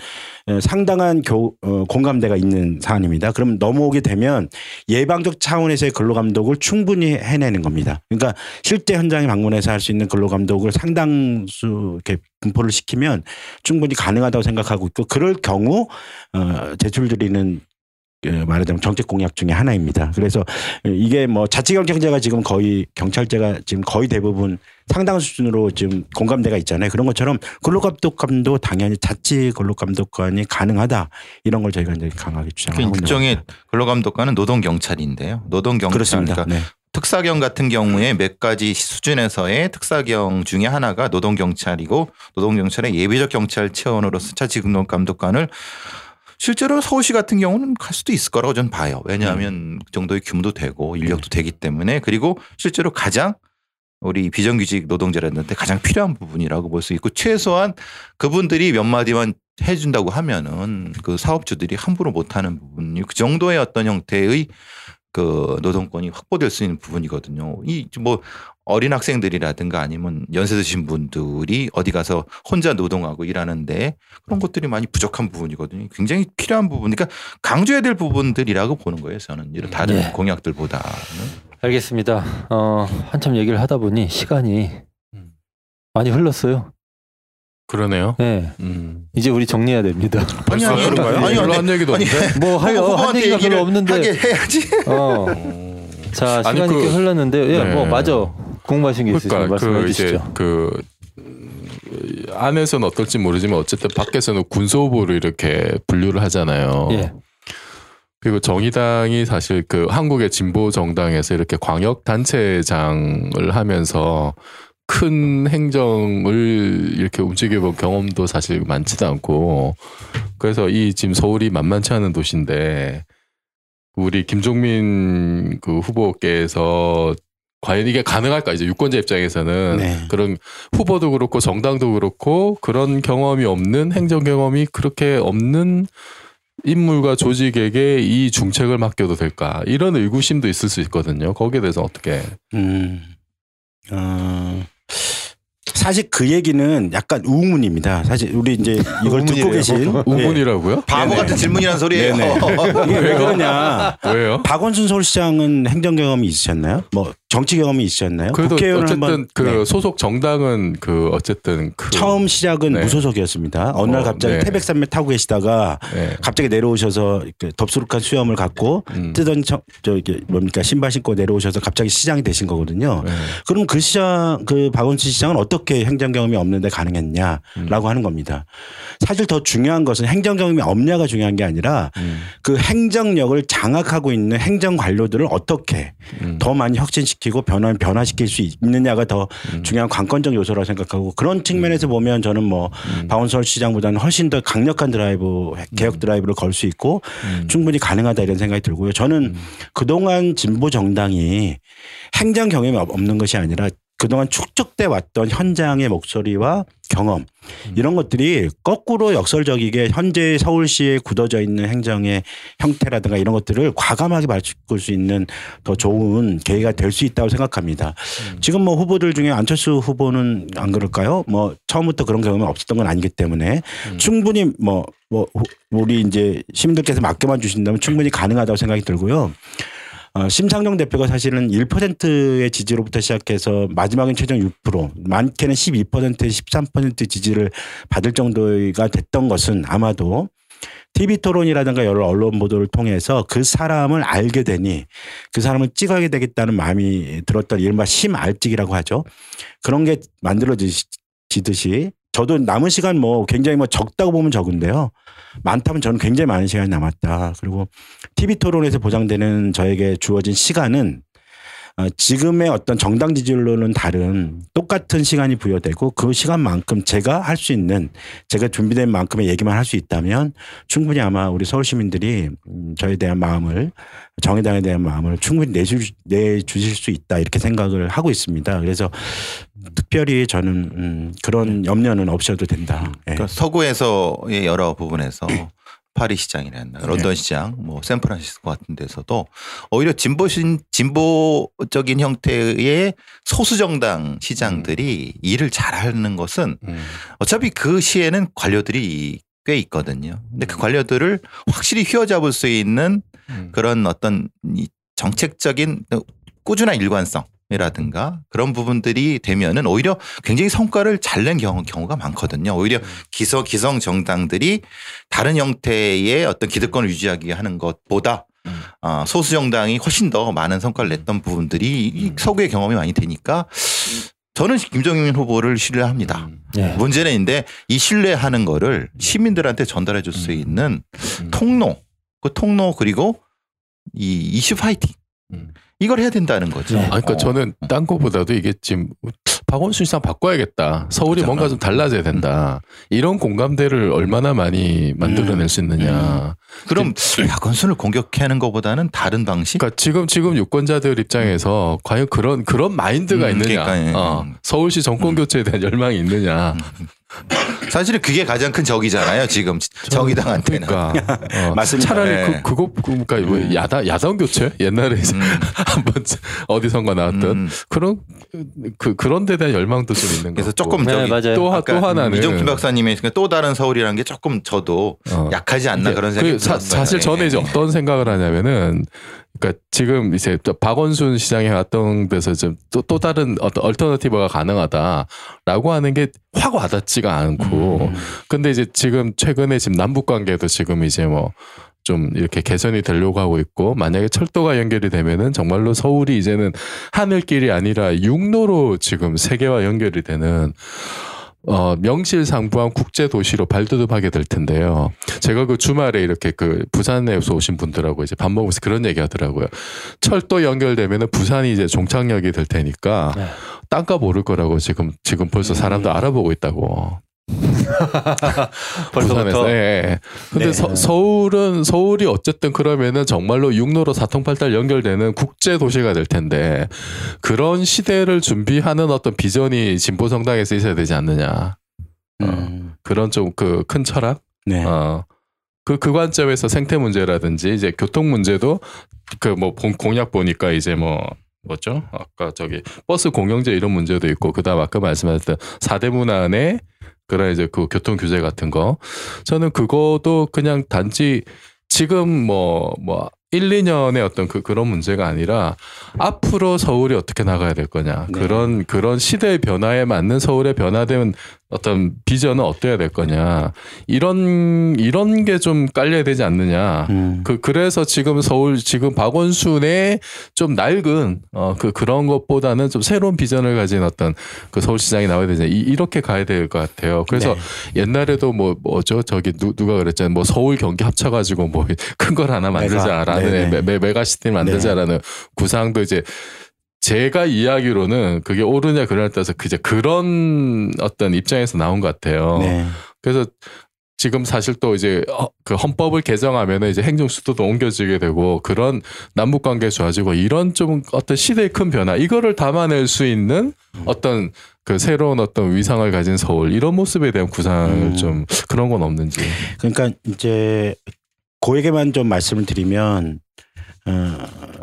어, 상당한 교, 어, 공감대가 있는 사안입니다. 그럼 넘어오게 되면 예방적 차원에서의 근로감독을 충분히 해내는 겁니다. 그러니까 실제 현장에 방문해서 할 수 있는 근로감독을 상당수 이렇게 분포를 시키면 충분히 가능하다고 생각하고 있고 그럴 경우 어, 제출드리는 그 말하자면 정책 공약 중에 하나입니다. 그래서 이게 뭐 자치경찰제가 지금 거의 경찰제가 지금 거의 대부분 상당 수준으로 지금 공감대가 있잖아요. 그런 것처럼 근로감독관도 당연히 자치 근로감독관이 가능하다 이런 걸 저희가 이제 강하게 주장하고 있는 일종의 겁니다. 근로감독관은 노동 경찰인데요. 노동 경찰 그렇습니다. 그러니까 네. 특사경 같은 경우에 몇 가지 수준에서의 특사경 중에 하나가 노동경찰이고 노동경찰의 예비적 경찰 체원으로서 자치근로감독관을 실제로 서울시 같은 경우는 갈 수도 있을 거라고 저는 봐요. 왜냐하면 그 정도의 규모도 되고 인력도 되기 때문에 그리고 실제로 가장 우리 비정규직 노동자들한테 가장 필요한 부분이라고 볼 수 있고 최소한 그분들이 몇 마디만 해준다고 하면은 그 사업주들이 함부로 못하는 부분이 그 정도의 어떤 형태의 그 노동권이 확보될 수 있는 부분이거든요. 이 뭐 어린 학생들이라든가 아니면 연세 드신 분들이 어디 가서 혼자 노동하고 일하는데 그런 것들이 많이 부족한 부분이거든요. 굉장히 필요한 부분. 그러니까 강조해야 될 부분들이라고 보는 거예요. 저는 이런 다른 네. 공약들보다는. 알겠습니다. 어, 한참 얘기를 하다 보니 시간이 음. 많이 흘렀어요. 그러네요. 네. 음. 이제 우리 정리해야 됩니다. 아니 아니 그런가요? 아니 별로 아니 한 얘기도 아니, 없는데. 뭐 할, 어, 한 얘기가 별로 없는데. 하게 해야지. 어. (laughs) 자 아니, 시간이 그- 꽤 흘렀는데요. 예, 네. 뭐 맞아. 궁금하신 게 있으시면 그러니까 말씀해 그 주시죠. 그 음, 안에서는 어떨지 모르지만 어쨌든 밖에서는 군소 후보를 이렇게 분류를 하잖아요. 예. 그리고 정의당이 사실 그 한국의 진보 정당에서 이렇게 광역 단체장을 하면서 큰 행정을 이렇게 움직여본 경험도 사실 많지도 않고. 그래서 이 지금 서울이 만만치 않은 도시인데 우리 김종민 그 후보께서 과연 이게 가능할까? 이제 유권자 입장에서는 네. 그런 후보도 그렇고 정당도 그렇고 그런 경험이 없는 행정 경험이 그렇게 없는 인물과 조직에게 이 중책을 맡겨도 될까? 이런 의구심도 있을 수 있거든요. 거기에 대해서 어떻게 음, 어, 사실 그 얘기는 약간 우문입니다. 사실 우리 이제 이걸 듣고. 계신 (laughs) 예. 우문이라고요? 바보 네네. 같은 질문이란 소리예요. 왜 그러냐? (laughs) 왜요? 박원순 서울시장은 행정 경험이 있으셨나요? 뭐 정치 경험이 있으셨나요? 그래도 국회의원 어쨌든 한번 그 네. 소속 정당은 그 어쨌든 그 처음 시작은 네. 무소속이었습니다. 어느 날 어, 갑자기 네. 태백산맥 타고 계시다가 네. 갑자기 내려오셔서 그 덥수룩한 수염을 갖고 음. 뜨던 저, 저 이게 뭡니까 신발 신고 내려오셔서 갑자기 시장이 되신 거거든요. 네. 그럼 그 시장 그 박원순 시장은 어떻게 행정 경험이 없는데 가능했냐라고 음. 하는 겁니다. 사실 더 중요한 것은 행정 경험이 없냐가 중요한 게 아니라 음. 그 행정력을 장악하고 있는 행정 관료들을 어떻게 음. 더 많이 혁신시키고 변화 변화시킬 수 있느냐가 더 음. 중요한 관건적 요소라고 생각하고 그런 측면에서 보면 저는 뭐 음. 박원순 시장보다는 훨씬 더 강력한 드라이브 개혁 드라이브를 걸 수 있고 음. 충분히 가능하다 이런 생각이 들고요. 저는 그동안 진보 정당이 행정 경험이 없- 없는 것이 아니라 그동안 축적돼 왔던 현장의 목소리와 경험 이런 것들이 거꾸로 역설적이게 현재 서울시에 굳어져 있는 행정의 형태라든가 이런 것들을 과감하게 바꿀 수 있는 더 좋은 계기가 될 수 있다고 생각합니다. 지금 뭐 후보들 중에 안철수 후보는 안 그럴까요? 뭐 처음부터 그런 경험이 없었던 건 아니기 때문에 충분히 뭐, 뭐 후- 우리 이제 시민들께서 맡겨만 주신다면 충분히 가능하다고 생각이 들고요. 어, 심상정 대표가 사실은 1%의 지지로부터 시작해서 마지막엔 최종 6%, 많게는 12%, 13% 지지를 받을 정도가 됐던 것은 아마도 TV 토론이라든가 여러 언론 보도를 통해서 그 사람을 알게 되니 그 사람을 찍어야 되겠다는 마음이 들었던 이른바 심알찍이라고 하죠. 그런 게 만들어지듯이 저도 남은 시간 뭐 굉장히 뭐 적다고 보면 적은데요. 많다면 저는 굉장히 많은 시간이 남았다. 그리고 TV 토론에서 보장되는 저에게 주어진 시간은 어, 지금의 어떤 정당 지지율로는 다른 똑같은 시간이 부여되고 그 시간만큼 제가 할 수 있는 제가 준비된 만큼의 얘기만 할 수 있다면 충분히 아마 우리 서울 시민들이 음, 저에 대한 마음을 정의당에 대한 마음을 충분히 내주, 내주실 수 있다 이렇게 생각을 하고 있습니다. 그래서 특별히 저는 음, 그런 염려는 없어도 된다. 예. 그러니까 서구에서의 여러 부분에서 파리 시장이나 런던 시장, 뭐 샌프란시스코 같은 데서도 오히려 진보신 진보적인 형태의 소수 정당 시장들이 일을 잘하는 것은 음. 어차피 그 시에는 관료들이 꽤 있거든요. 근데 그 관료들을 확실히 휘어잡을 수 있는 음. 그런 어떤 이 정책적인 꾸준한 일관성 이라든가 그런 부분들이 되면은 오히려 굉장히 성과를 잘낸 경우, 경우 가 많거든요. 오히려 기성, 기성 정당들이 다른 형태의 어떤 기득권을 유지하기 하는 것보다 음. 어, 소수 정당이 훨씬 더 많은 성과를 냈던 부분들이 이 서구의 경험이 많이 되니까 저는 김정인 후보를 신뢰합니다. 음. 예. 문제는 인데 이 신뢰하는 거를 시민들한테 전달해 줄 수 있는 음. 통로, 그 통로 그리고 이 이슈 파이팅 음. 이걸 해야 된다는 거죠. 네. 아, 그러니까 어. 저는 딴 거보다도 이게 지금 박원순 시장 바꿔야겠다. 서울이 그렇죠. 뭔가 좀 달라져야 된다. 이런 공감대를 얼마나 많이 만들어낼 수 있느냐. 그럼 박원순을 공격하는 것보다는 다른 방식? 그러니까 지금 지금 유권자들 입장에서 과연 그런 그런 마인드가 음, 있느냐. 그러니까, 예. 어, 서울시 정권 교체에 대한 열망이 있느냐. 사실은 그게 가장 큰 적이잖아요. 지금 정의당한테는. 그러니까 (laughs) 어, 맞습니다. 차라리 네. 그 그거 그러니까 뭐 야당 야당 교체 옛날에 이제 음, (laughs) 한번 어디선가 나왔던 음. 그런 그 그런 데 대한 열망도 좀 있는 거. 그래서 조금 네, 저기 맞아요. 또, 하- 또 하나는 이정kim 박사님의 또 다른 서울이라는 게 조금 저도 어. 약하지 않나 그런 그 생각이 사, 들었어요. 사실 저는 예. 이제 어떤 생각을 하냐면은 그러니까 지금 이제 또 박원순 시장에 왔던 데서 좀또 또 다른 어떤 alternative가 가능하다라고 하는 게 확 와닿지가 않고 음. 근데 이제 지금 최근에 지금 남북 관계도 지금 이제 뭐 좀 이렇게 개선이 되려고 하고 있고 만약에 철도가 연결이 되면은 정말로 서울이 이제는 하늘길이 아니라 육로로 지금 세계와 연결이 되는 어, 명실상부한 국제 도시로 발돋움하게 될 텐데요. 제가 그 주말에 이렇게 그 부산에서 오신 분들하고 이제 밥 먹으면서 그런 얘기 하더라고요. 철도 연결되면은 부산이 이제 종착역이 될 테니까 네. 땅값 오를 거라고 지금 지금 벌써 사람들 알아보고 있다고. (laughs) 벌써부터 부산에서. 예, 예. 근데 네. 서, 서울은 서울이 어쨌든 그러면은 정말로 육로로 사통팔달 연결되는 국제 도시가 될 텐데 그런 시대를 준비하는 어떤 비전이 진보 정당에서 있어야 되지 않느냐. 음. 그런 좀 그 큰 철학. 네. 어. 그, 그 관점에서 생태 문제라든지 이제 교통 문제도 그 뭐 공약 보니까 이제 뭐 뭐죠? 아까 저기 버스 공영제 이런 문제도 있고 그다음 아까 말씀하셨던 사대문 안에 그런 이제 그 교통 규제 같은 거 저는 그거도 그냥 단지 지금 뭐뭐 1, 2년의 어떤 그 그런 문제가 아니라 앞으로 서울이 어떻게 나가야 될 거냐. 네. 그런 그런 시대의 변화에 맞는 서울의 변화된 어떤 비전은 어때야 될 거냐. 이런 이런 게 좀 깔려야 되지 않느냐. 음. 그 그래서 지금 서울 지금 박원순의 좀 낡은 어 그 그런 것보다는 좀 새로운 비전을 가진 어떤 그 서울시장이 나와야 되지 이, 이렇게 가야 될 것 같아요. 그래서 네. 옛날에도 뭐 뭐죠 저기 누, 누가 그랬잖아요. 뭐 서울 경기 합쳐가지고 뭐 (laughs) 큰 걸 하나 만들자라는 네네. 메, 메, 메가시티 만들자라는 구상도 이제 제가 이야기로는 그게 옳으냐 그러냐에 따라서 그제 그런 어떤 입장에서 나온 것 같아요. 네. 그래서 지금 사실 또 이제 어, 그 헌법을 개정하면 이제 행정 수도도 옮겨지게 되고 그런 남북 관계 좋아지고 이런 좀 어떤 시대의 큰 변화 이거를 담아낼 수 있는 어떤 그 새로운 어떤 위상을 가진 서울 이런 모습에 대한 구상을 음. 좀 그런 건 없는지. 그러니까 이제 고에게만 좀 말씀을 드리면 어,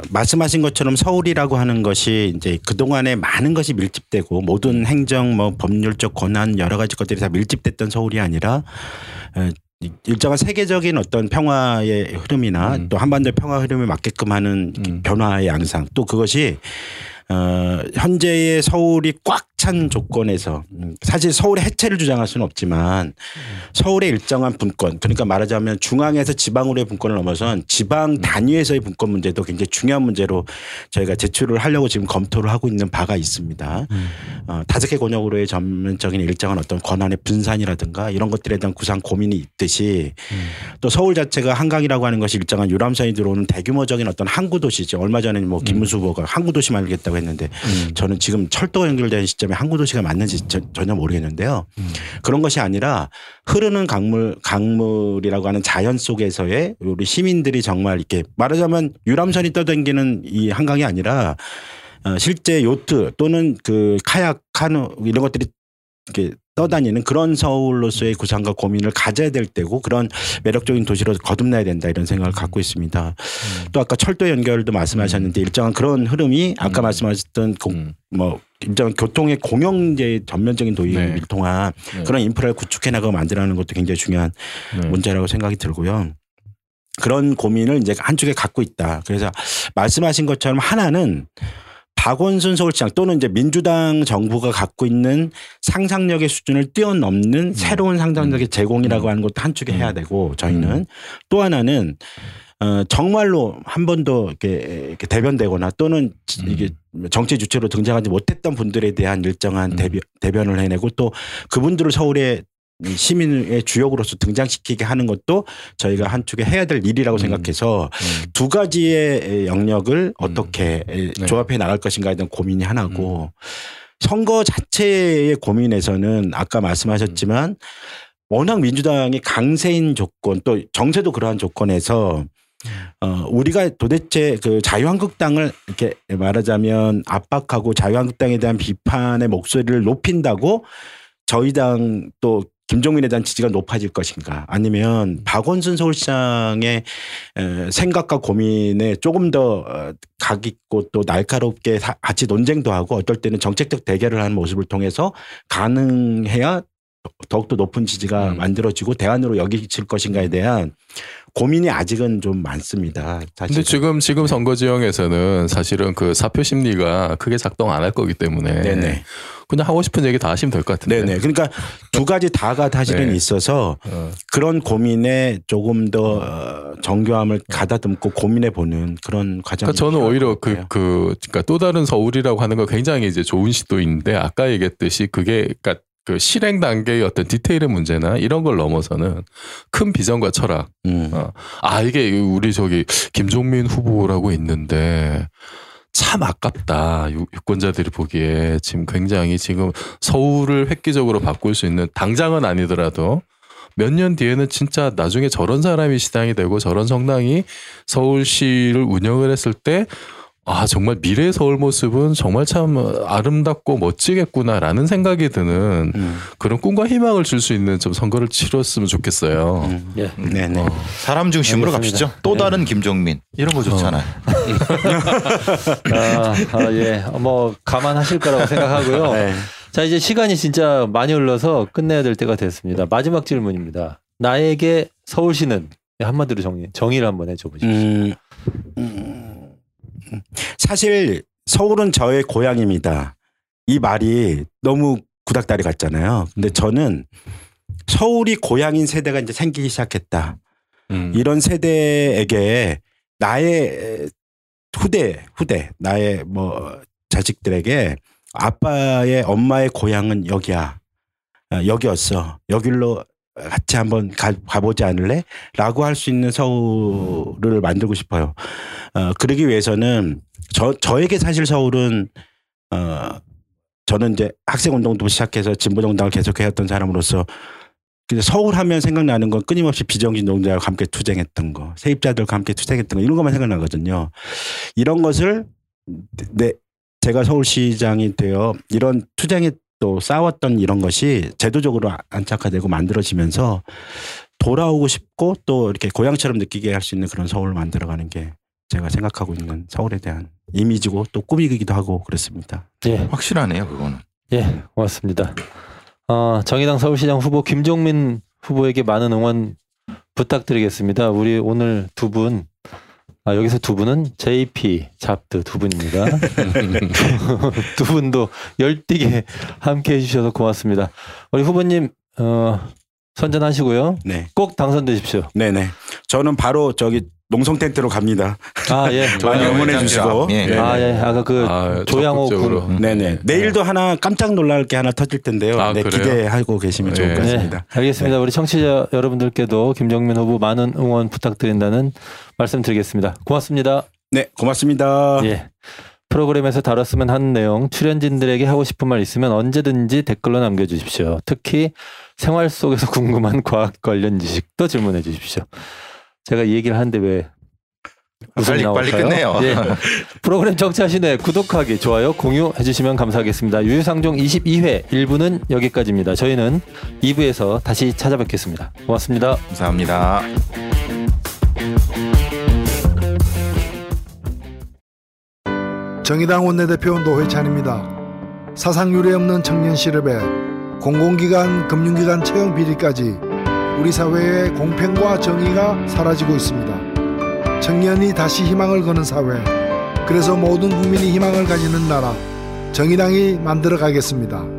말씀하신 것처럼 서울이라고 하는 것이 이제 그동안에 많은 것이 밀집되고 모든 행정 뭐 법률적 권한 여러 가지 것들이 다 밀집됐던 서울이 아니라 어, 이- 일정한 세계적인 어떤 평화의 흐름이나 음. 또 한반도 평화 흐름에 맞게끔 하는 음. 변화의 양상 또 그것이 어, 현재의 서울이 꽉찬 조건에서 음, 사실 서울의 해체를 주장할 수는 없지만 서울의 일정한 분권 그러니까 말하자면 중앙에서 지방으로의 분권을 넘어선 지방 단위에서의 분권 문제도 굉장히 중요한 문제로 저희가 제출을 하려고 지금 검토를 하고 있는 바가 있습니다. 어, 다섯 개 권역으로의 전면적인 일정한 어떤 권한의 분산이라든가 이런 것들에 대한 구상 고민이 있듯이 또 서울 자체가 한강이라고 하는 것이 일정한 유람선이 들어오는 대규모적인 어떤 항구 도시죠. 얼마 전에 뭐 김문수 후보가 항구 도시 만들겠다고 했는데 저는 지금 철도가 연결된 시점 에 항구 도시가 맞는지 저- 전혀 모르겠는데요. 그런 것이 아니라 흐르는 강물 강물이라고 하는 자연 속에서의 우리 시민들이 정말 이렇게 말하자면 유람선이 떠다니는 이 한강이 아니라 어, 실제 요트 또는 그 카약 카누 이런 것들이 이렇게 떠다니는 그런 서울로서의 구상과 고민을 가져야 될 때고 그런 매력적인 도시로 거듭나야 된다 이런 생각을 갖고 있습니다. 또 아까 철도 연결도 말씀하셨는데 일정한 그런 흐름이 아까 음. 말씀하셨던 공- 음. 뭐 일정한 교통의 공영제 전면적인 도입을 네. 통한 네. 그런 인프라를 구축해 나가고 만들어가는 것도 굉장히 중요한 네. 문제라고 생각이 들고요. 그런 고민을 이제 한쪽에 갖고 있다. 그래서 말씀하신 것처럼 하나는 박원순 서울시장 또는 이제 민주당 정부가 갖고 있는 상상력의 수준을 뛰어넘는 새로운 상상력의 제공이라고 하는 것도 한쪽에 해야 되고 저희는 또 하나는 어 정말로 한 번도 이렇게, 이렇게 대변되거나 또는 이게 정치 주체로 등장하지 못했던 분들에 대한 일정한 음. 대변, 대변을 해내고 또 그분들을 서울의 이 시민의 주역으로서 등장시키게 하는 것도 저희가 한쪽에 해야 될 일이라고 음. 생각해서 음. 두 가지의 영역을 어떻게 네. 조합해 나갈 것인가에 대한 고민이 음. 하나고 선거 자체의 고민에서는 아까 말씀하셨지만 워낙 민주당이 강세인 조건 또 정세도 그러한 조건에서 어 우리가 도대체 그 자유한국당을 이렇게 말하자면 압박하고 자유한국당에 대한 비판의 목소리를 높인다고 저희 당 또 김종민에 대한 지지가 높아질 것인가? 아니면 박원순 서울시장의 에, 생각과 고민에 조금 더 어, 각 있고 또 날카롭게 사- 같이 논쟁도 하고 어떨 때는 정책적 대결을 하는 모습을 통해서 가능해야 더욱더 높은 지지가 음. 만들어지고 대안으로 여기질 것인가에 대한 고민이 아직은 좀 많습니다. 사실. 근데 지금 지금 선거 지형에서는 사실은 그 사표 심리가 크게 작동 안 할 거기 때문에 네네. 그냥 하고 싶은 얘기 다 하시면 될 것 같은데. 네네. 그러니까 두 가지 다가 사실은 네. 있어서 어. 그런 고민에 조금 더 어, 정교함을 가다듬고 고민해 보는 그런 과정이 그러니까 저는 오히려 것 그. 그, 그러니까 또 다른 서울이라고 하는 거 굉장히 이제 좋은 시도인데 아까 얘기했듯이 그게 그러니까 그 실행 단계의 어떤 디테일의 문제나 이런 걸 넘어서는 큰 비전과 철학. 음. 어. 아, 이게 우리 저기 김종민 후보라고 있는데 참 아깝다. 유- 유권자들이 보기에 지금 굉장히 지금 서울을 획기적으로 바꿀 수 있는 당장은 아니더라도 몇 년 뒤에는 진짜 나중에 저런 사람이 시장이 되고 저런 정당이 서울시를 운영을 했을 때 아, 정말 미래의 서울 모습은 정말 참 아름답고 멋지겠구나라는 생각이 드는 음. 그런 꿈과 희망을 줄 수 있는 좀 선거를 치렀으면 좋겠어요. 음. 예. 네네. 사람 중심으로 알겠습니다. 갑시죠. 또 다른 김종민 이런 거 좋잖아요. 아, 아, 예. 뭐 감안하실 거라고 생각하고요. (laughs) 네. 자, 이제 시간이 진짜 많이 흘러서 끝내야 될 때가 됐습니다. 마지막 질문입니다. 나에게 서울시는 한마디로 정리, 정의를 한번 해줘 보십시오. 음, 음, 사실 서울은 저의 고향입니다. 이 말이 너무 구닥다리 같잖아요. 근데 저는 서울이 고향인 세대가 이제 생기기 시작했다. 음. 이런 세대에게 나의 후대, 후대, 나의 뭐 자식들에게 아빠의 엄마의 고향은 여기야. 어, 여기였어. 여길로 같이 한번 가, 가보지 않을래? 라고 할 수 있는 서울을 만들고 싶어요. 어, 그러기 위해서는 저, 저에게 사실 서울은 어, 저는 이제 학생 운동도 시작해서 진보 정당을 계속 해왔던 사람으로서 근데 서울 하면 생각나는 건 끊임없이 비정규 노동자와 함께 투쟁했던 거, 세입자들과 함께 투쟁했던 거 이런 것만 생각나거든요. 이런 것을 내 제가 서울시장이 되어 이런 투쟁에 또 싸웠던 이런 것이 제도적으로 안착화되고 만들어지면서 돌아오고 싶고 또 이렇게 고향처럼 느끼게 할 수 있는 그런 서울을 만들어가는 게 제가 생각하고 있는 서울에 대한 이미지고 또 꿈이기도 하고 그렇습니다. 예, 확실하네요, 그거는. 예, 고맙습니다. 어, 정의당 서울시장 후보 김종민 후보에게 많은 응원 부탁드리겠습니다. 우리 오늘 두 분, 아, 여기서 두 분은 JP 잡드 두 분입니다. (laughs) 두 분도 열띠게 함께 해주셔서 고맙습니다. 우리 후보님, 어, 선전하시고요. 네, 꼭 당선되십시오. 네네. 저는 바로 저기 농성 텐트로 갑니다. 아, 예. (laughs) 많이. 응원해. 주시고. 예. 네. 아, 예. 아까 그 아, 조양호. 군. 네네. 내일도 하나 깜짝 놀랄 게 하나 터질 텐데요. 아, 네? 기대하고 계시면 좋을 네. 것 네, 같습니다. 알겠습니다. 우리 청취자 여러분들께도 김정민 후보 많은 응원 부탁드린다는 말씀드리겠습니다. 고맙습니다. 네, 고맙습니다. 예. 프로그램에서 다뤘으면 하는 내용, 출연진들에게 하고 싶은 말 있으면 언제든지 댓글로 남겨주십시오. 특히 생활 속에서 (laughs) 궁금한 과학 관련 지식도 질문해 주십시오. 제가 이 얘기를 하는데 왜 빨리- 빨리 나올까요? 끝내요. 예. 프로그램 정치하시네 구독하기, 좋아요, 공유해 주시면 감사하겠습니다. 유유상종 22회 1부는 여기까지입니다. 저희는 2부에서 다시 찾아뵙겠습니다. 고맙습니다. 감사합니다. 정의당 원내대표 노회찬입니다. 사상 유례 없는 청년 실업에 공공기관, 금융기관 채용 비리까지 우리 사회의 공평과 정의가 사라지고 있습니다. 청년이 다시 희망을 거는 사회, 그래서 모든 국민이 희망을 가지는 나라, 정의당이 만들어 가겠습니다.